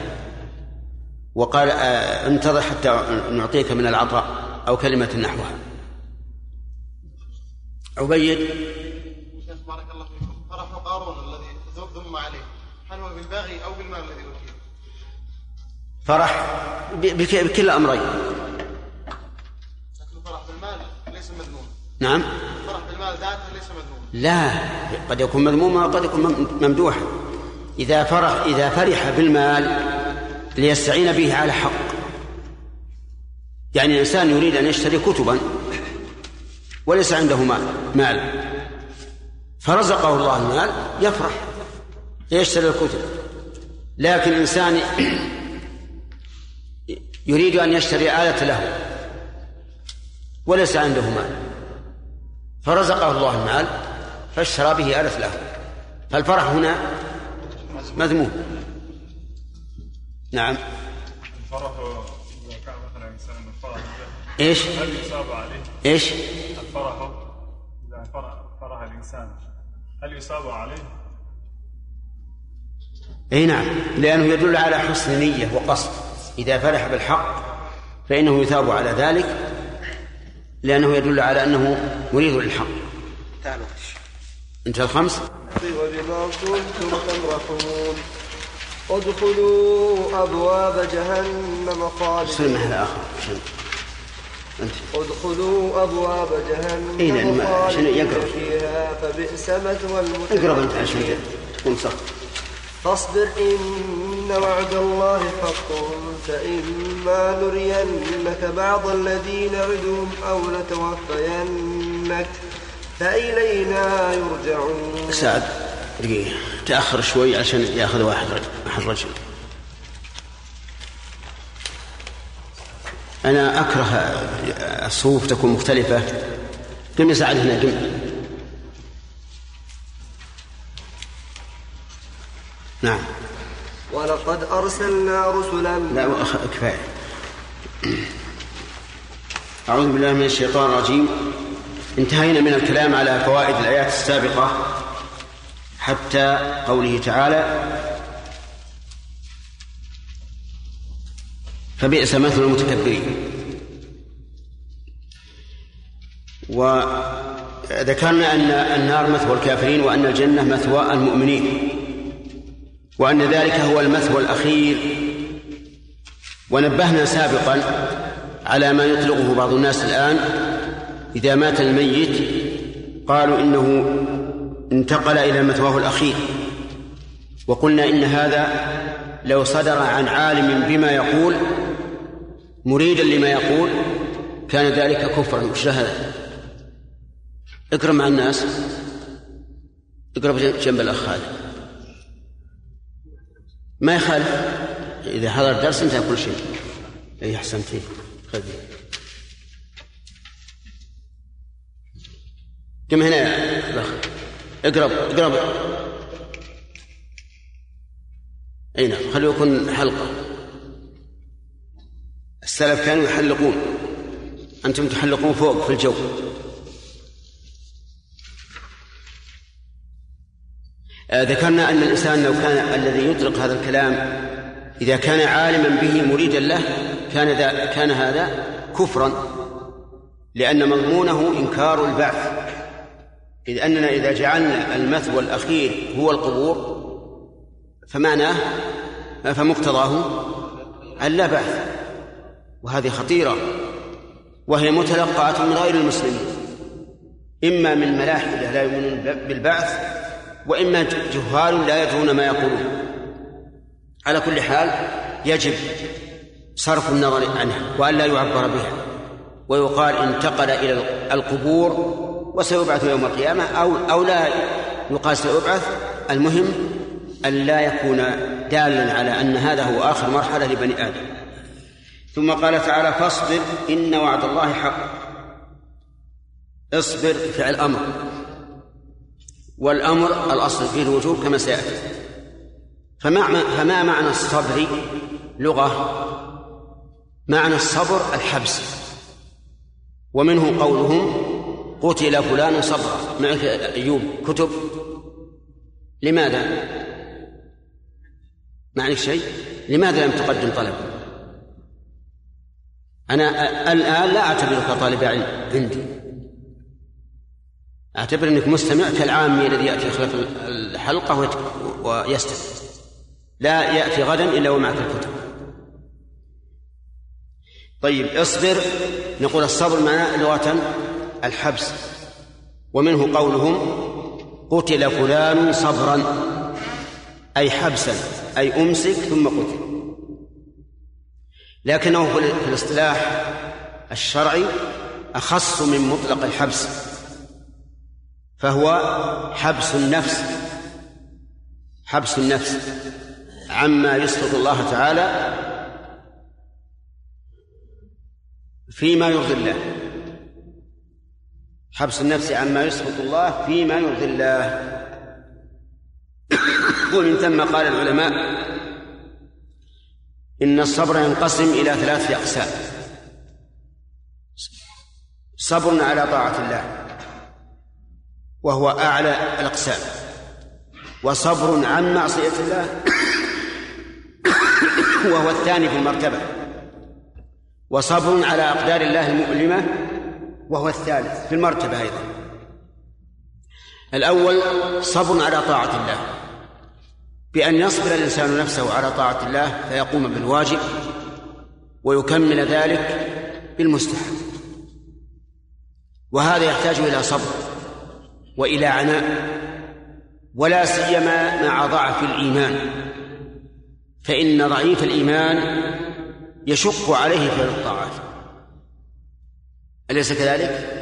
وقال آه، انتظر حتى نعطيك من العطاء أو كلمة نحوها. عبيد بارك الله فيكم. فرح قارون الذي ذم عليه. هل هو بالباغي أو بالمال الذي أوتيه؟ فرح. ب- بك- بكل الأمرين لكن الفرح بالمال ليس مذموما نعم. الفرح بالمال ذاته ليس مذموما لا. قد يكون مذموما وقد يكون مم- ممدوحا. إذا فرح إذا فرح بالمال ليستعين به على حق. يعني الإنسان يريد أن يشتري كتبا وليس عنده مال. مال. فرزقه الله المال يفرح يشتري الكتب. لكن إنسان يريد أن يشتري آلة له وليس عنده مال. فرزقه الله المال فاشترى به آلة له. فالفرح هنا مذموم. نعم. الفرح إذا كان مثلا إنسان الفرح إيش؟ هل يصاب عليه؟ إيش؟ الفرح إذا فرح, فرح الإنسان. هل يصاب عليه؟ إي نعم لأنه يدل على حسن نية وقصد. إذا فرح بالحق فإنه يثاب على ذلك لأنه يدل على أنه مريد للحق. انتهى الخمس. وبما كنتم تمرحون ادخلوا أبواب جهنم خالدين. سلم على آخر. عشان انت ادخلوا أبواب جهنم إيه، لأن ما- عشان يقرأ. فيها فبئس مثوى اقرب أنت المتكبرين عشان تكون صح. فاصبر إن وعد الله حق فإما نرينك بعض الذي نعدهم أو نتوفينك فإلينا يرجعون. سعد دقيقة تأخر شوي عشان يأخذ واحد رجل. أحد رجل. أنا أكره الصفوف تكون مختلفة. قم يا سعد هنا قم نعم. ولقد أرسلنا رسلا لا. كفاية. أعوذ بالله من الشيطان الرجيم. انتهينا من الكلام على فوائد الآيات السابقة حتى قوله تعالى فبئس مثل المتكبرين. وذكرنا أن النار مثوى الكافرين وأن الجنة مثوى المؤمنين. وأن ذلك هو المثوى الأخير. ونبهنا سابقا على ما يطلقه بعض الناس الآن. إذا مات الميت قالوا إنه انتقل إلى مثواه الأخير. وقلنا إن هذا لو صدر عن عالم بما يقول مريدا لما يقول كان ذلك كفرا وش هذا اقرأ مع الناس. اقرأ جنب الأخ هذا ما يخالف؟ إذا حضر الدرس انتهى كل شيء. أي أحسنتي خذي. كم هنا يا الأخ اقرب اقرب. أي نعم خليه يكون حلقة. السلف كانوا يحلقون. أنتم تحلقون فوق في الجو. آه، ذكرنا أن الإنسان لو كان الذي يطلق هذا الكلام إذا كان عالما به مريدا له كان ذا كان هذا كفرا لأن مضمونه إنكار البعث. إذ أننا إذا جعلنا المثوى الأخير هو القبور فمعناه فمقتضاه أن لا بعث وهذه خطيرة وهي متلقاة من غير المسلمين. إما من ملاحدة لا يؤمنون بالبعث وإما جهال لا يدرون ما يقولون. على كل حال يجب صرف النظر عنها وأن لا يعبر بها. ويقال انتقل إلى القبور وسيبعث يوم القيامة أو أو لا يقال سيبعث المهم أن لا يكون دالا على أن هذا هو آخر مرحلة لبني آدم. ثم قال تعالى فاصبر إن وعد الله حق. اصبر فعل أمر. والأمر الأصل فيه الوجوب كما سيأتي. فما فما معنى الصبر لغة؟ معنى الصبر الحبس. ومنه قولهم قتل فلان صبرا. معك أيوب كتب. لماذا؟ ما عندك شيء. لماذا لم تقدم طلب؟ أنا الآن لا أعتبرك طالب علم عندي. أعتبر أنك مستمع كالعامي الذي يأتي خلف الحلقة ويستمع. لا يأتي غدا إلا ومعك الكتب. طيب اصبر. نقول الصبر معناه لغة الحبس. ومنه قولهم قتل فلان صبرا. أي حبسا أي أمسك ثم قتل. لكنه في الاصطلاح الشرعي أخص من مطلق الحبس فهو حبس النفس حبس النفس. عما يسقط الله تعالى فيما يرضي الله. حبس النفس عما يسخط الله فيما يرضي الله. ومن ثم قال العلماء إن الصبر ينقسم إلى ثلاثة أقسام. صبر على طاعة الله وهو أعلى الأقسام. وصبر عن معصية الله وهو الثاني في المرتبة. وصبر على أقدار الله المؤلمة وهو الثالث في المرتبة أيضا. الأول صبر على طاعة الله. بأن يصبر الإنسان نفسه على طاعة الله فيقوم بالواجب ويكمل ذلك بالمستحب. وهذا يحتاج إلى صبر وإلى عناء ولا سيما مع ضعف الإيمان. فإن ضعيف الإيمان يشق عليه فعل الطاعات أليس كذلك؟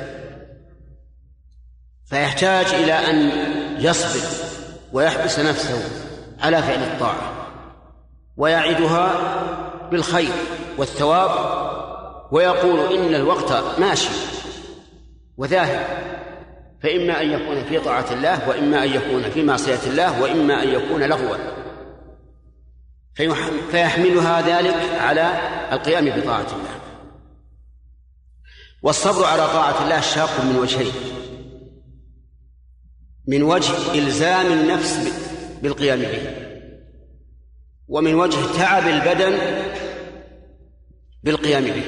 فيحتاج إلى أن يصبر ويحبس نفسه على فعل الطاعة ويعدها بالخير والثواب ويقول إن الوقت ماشي وذاهب فإما أن يكون في طاعة الله وإما أن يكون في معصية الله وإما أن يكون لغوا. فيحملها ذلك على القيام بطاعة الله. والصبر على طاعة الله شاق من وجهين من وجه إلزام النفس بالقيام به. ومن وجه تعب البدن بالقيام به.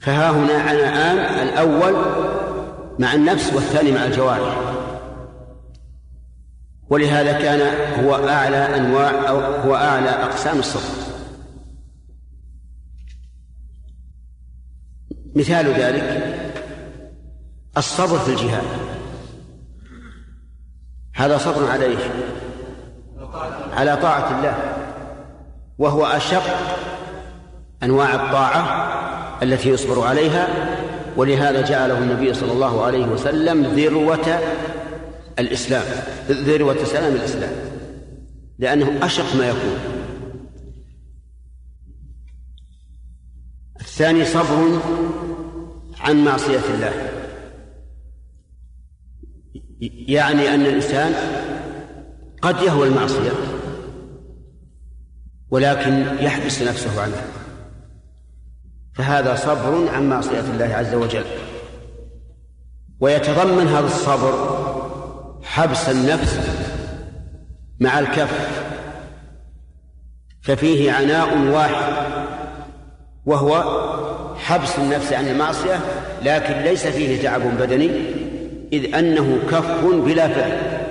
فها هنا عناءان الأول مع النفس والثاني مع الجوارح. ولهذا كان هو أعلى أنواع أو هو أعلى أقسام الصبر مثال ذلك الصبر في الجهاد. هذا صبر على إيش؟ على طاعة الله وهو أشق أنواع الطاعة التي يصبر عليها ولهذا جعله النبي صلى الله عليه وسلم ذروة الإسلام ذروة سلام الإسلام لأنه أشق ما يكون الثاني صبر عن معصية الله يعني أن الإنسان قد يهوى المعصية ولكن يحبس نفسه عنها. فهذا صبر عن معصية الله عز وجل. ويتضمن هذا الصبر حبس النفس مع الكف. ففيه عناء واحد وهو حبس النفس عن المعصية لكن ليس فيه تعب بدني إذ أنه كف بلا فعل.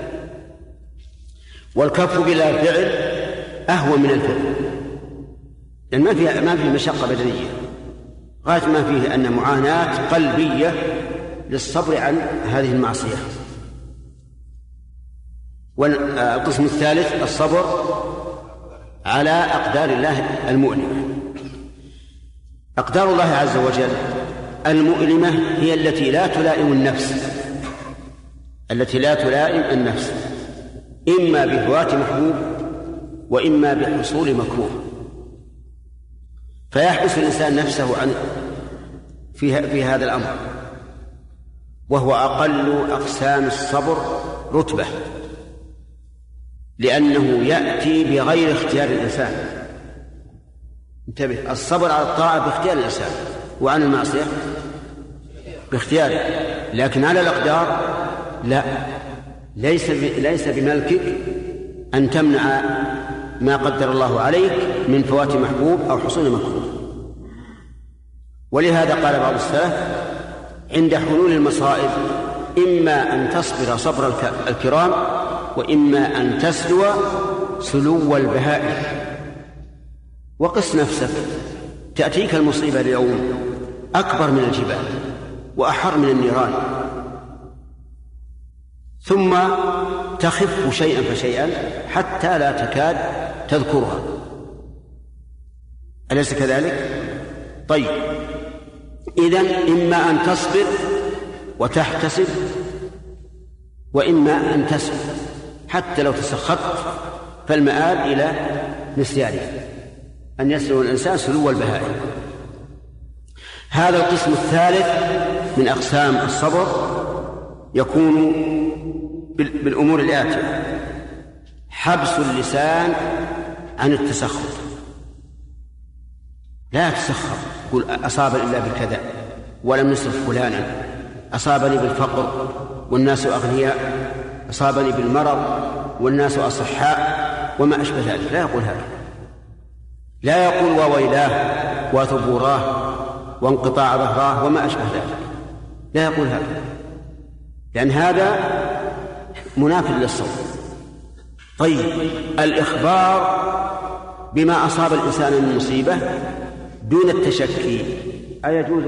والكف بلا فعل أهون من الفعل. لأن ما في ما في مشقة بدنية. غاية ما فيه أن معاناة قلبية للصبر عن هذه المعصية. والقسم الثالث الصبر على أقدار الله المؤلمة. أقدار الله عز وجل المؤلمة هي التي لا تلائم النفس. التي لا تلائم النفس إما بفوات محبوب وإما بحصول مكروه. فيحبس الإنسان نفسه عن في في هذا الأمر. وهو أقل أقسام الصبر رتبة. لأنه يأتي بغير اختيار الإنسان. انتبه الصبر على الطاعة باختيار الإنسان وعن المعصية باختياره لكن على الأقدار لا. ليس ليس بملكك أن تمنع ما قدر الله عليك من فوات محبوب أو حصول مكروه. ولهذا قال بعض السلف عند حلول المصائب إما أن تصبر صبر الكرام وإما أن تسلو سلو البهائم. وقس نفسك. تأتيك المصيبة اليوم أكبر من الجبال وأحر من النيران. ثم تخف شيئا فشيئا حتى لا تكاد تذكرها. أليس كذلك؟ طيب. إذا إما أن تصبر وتحتسب وإما أن تسبر حتى لو تسخطت فالمآب إلى نسيانه. أن يسلو الإنسان سلو البهائم. هذا القسم الثالث من أقسام الصبر يكون بالأمور الآتية. حبس اللسان عن التسخط. لا تسخط. قل أصاب إلا بكذا ولم نصرف فلانا. أصابني بالفقر والناس أغنياء. أصابني بالمرض والناس أصحاء. وما أشبه ذلك. لا يقول هذا. لا يقول وويلاه وثبوراه وانقطاع ظهراه. وما أشبه ذلك. لا يقول هذا. لأن هذا مناف للصوت طيب الإخبار بما أصاب الإنسان من مصيبة دون التشكي أيجوز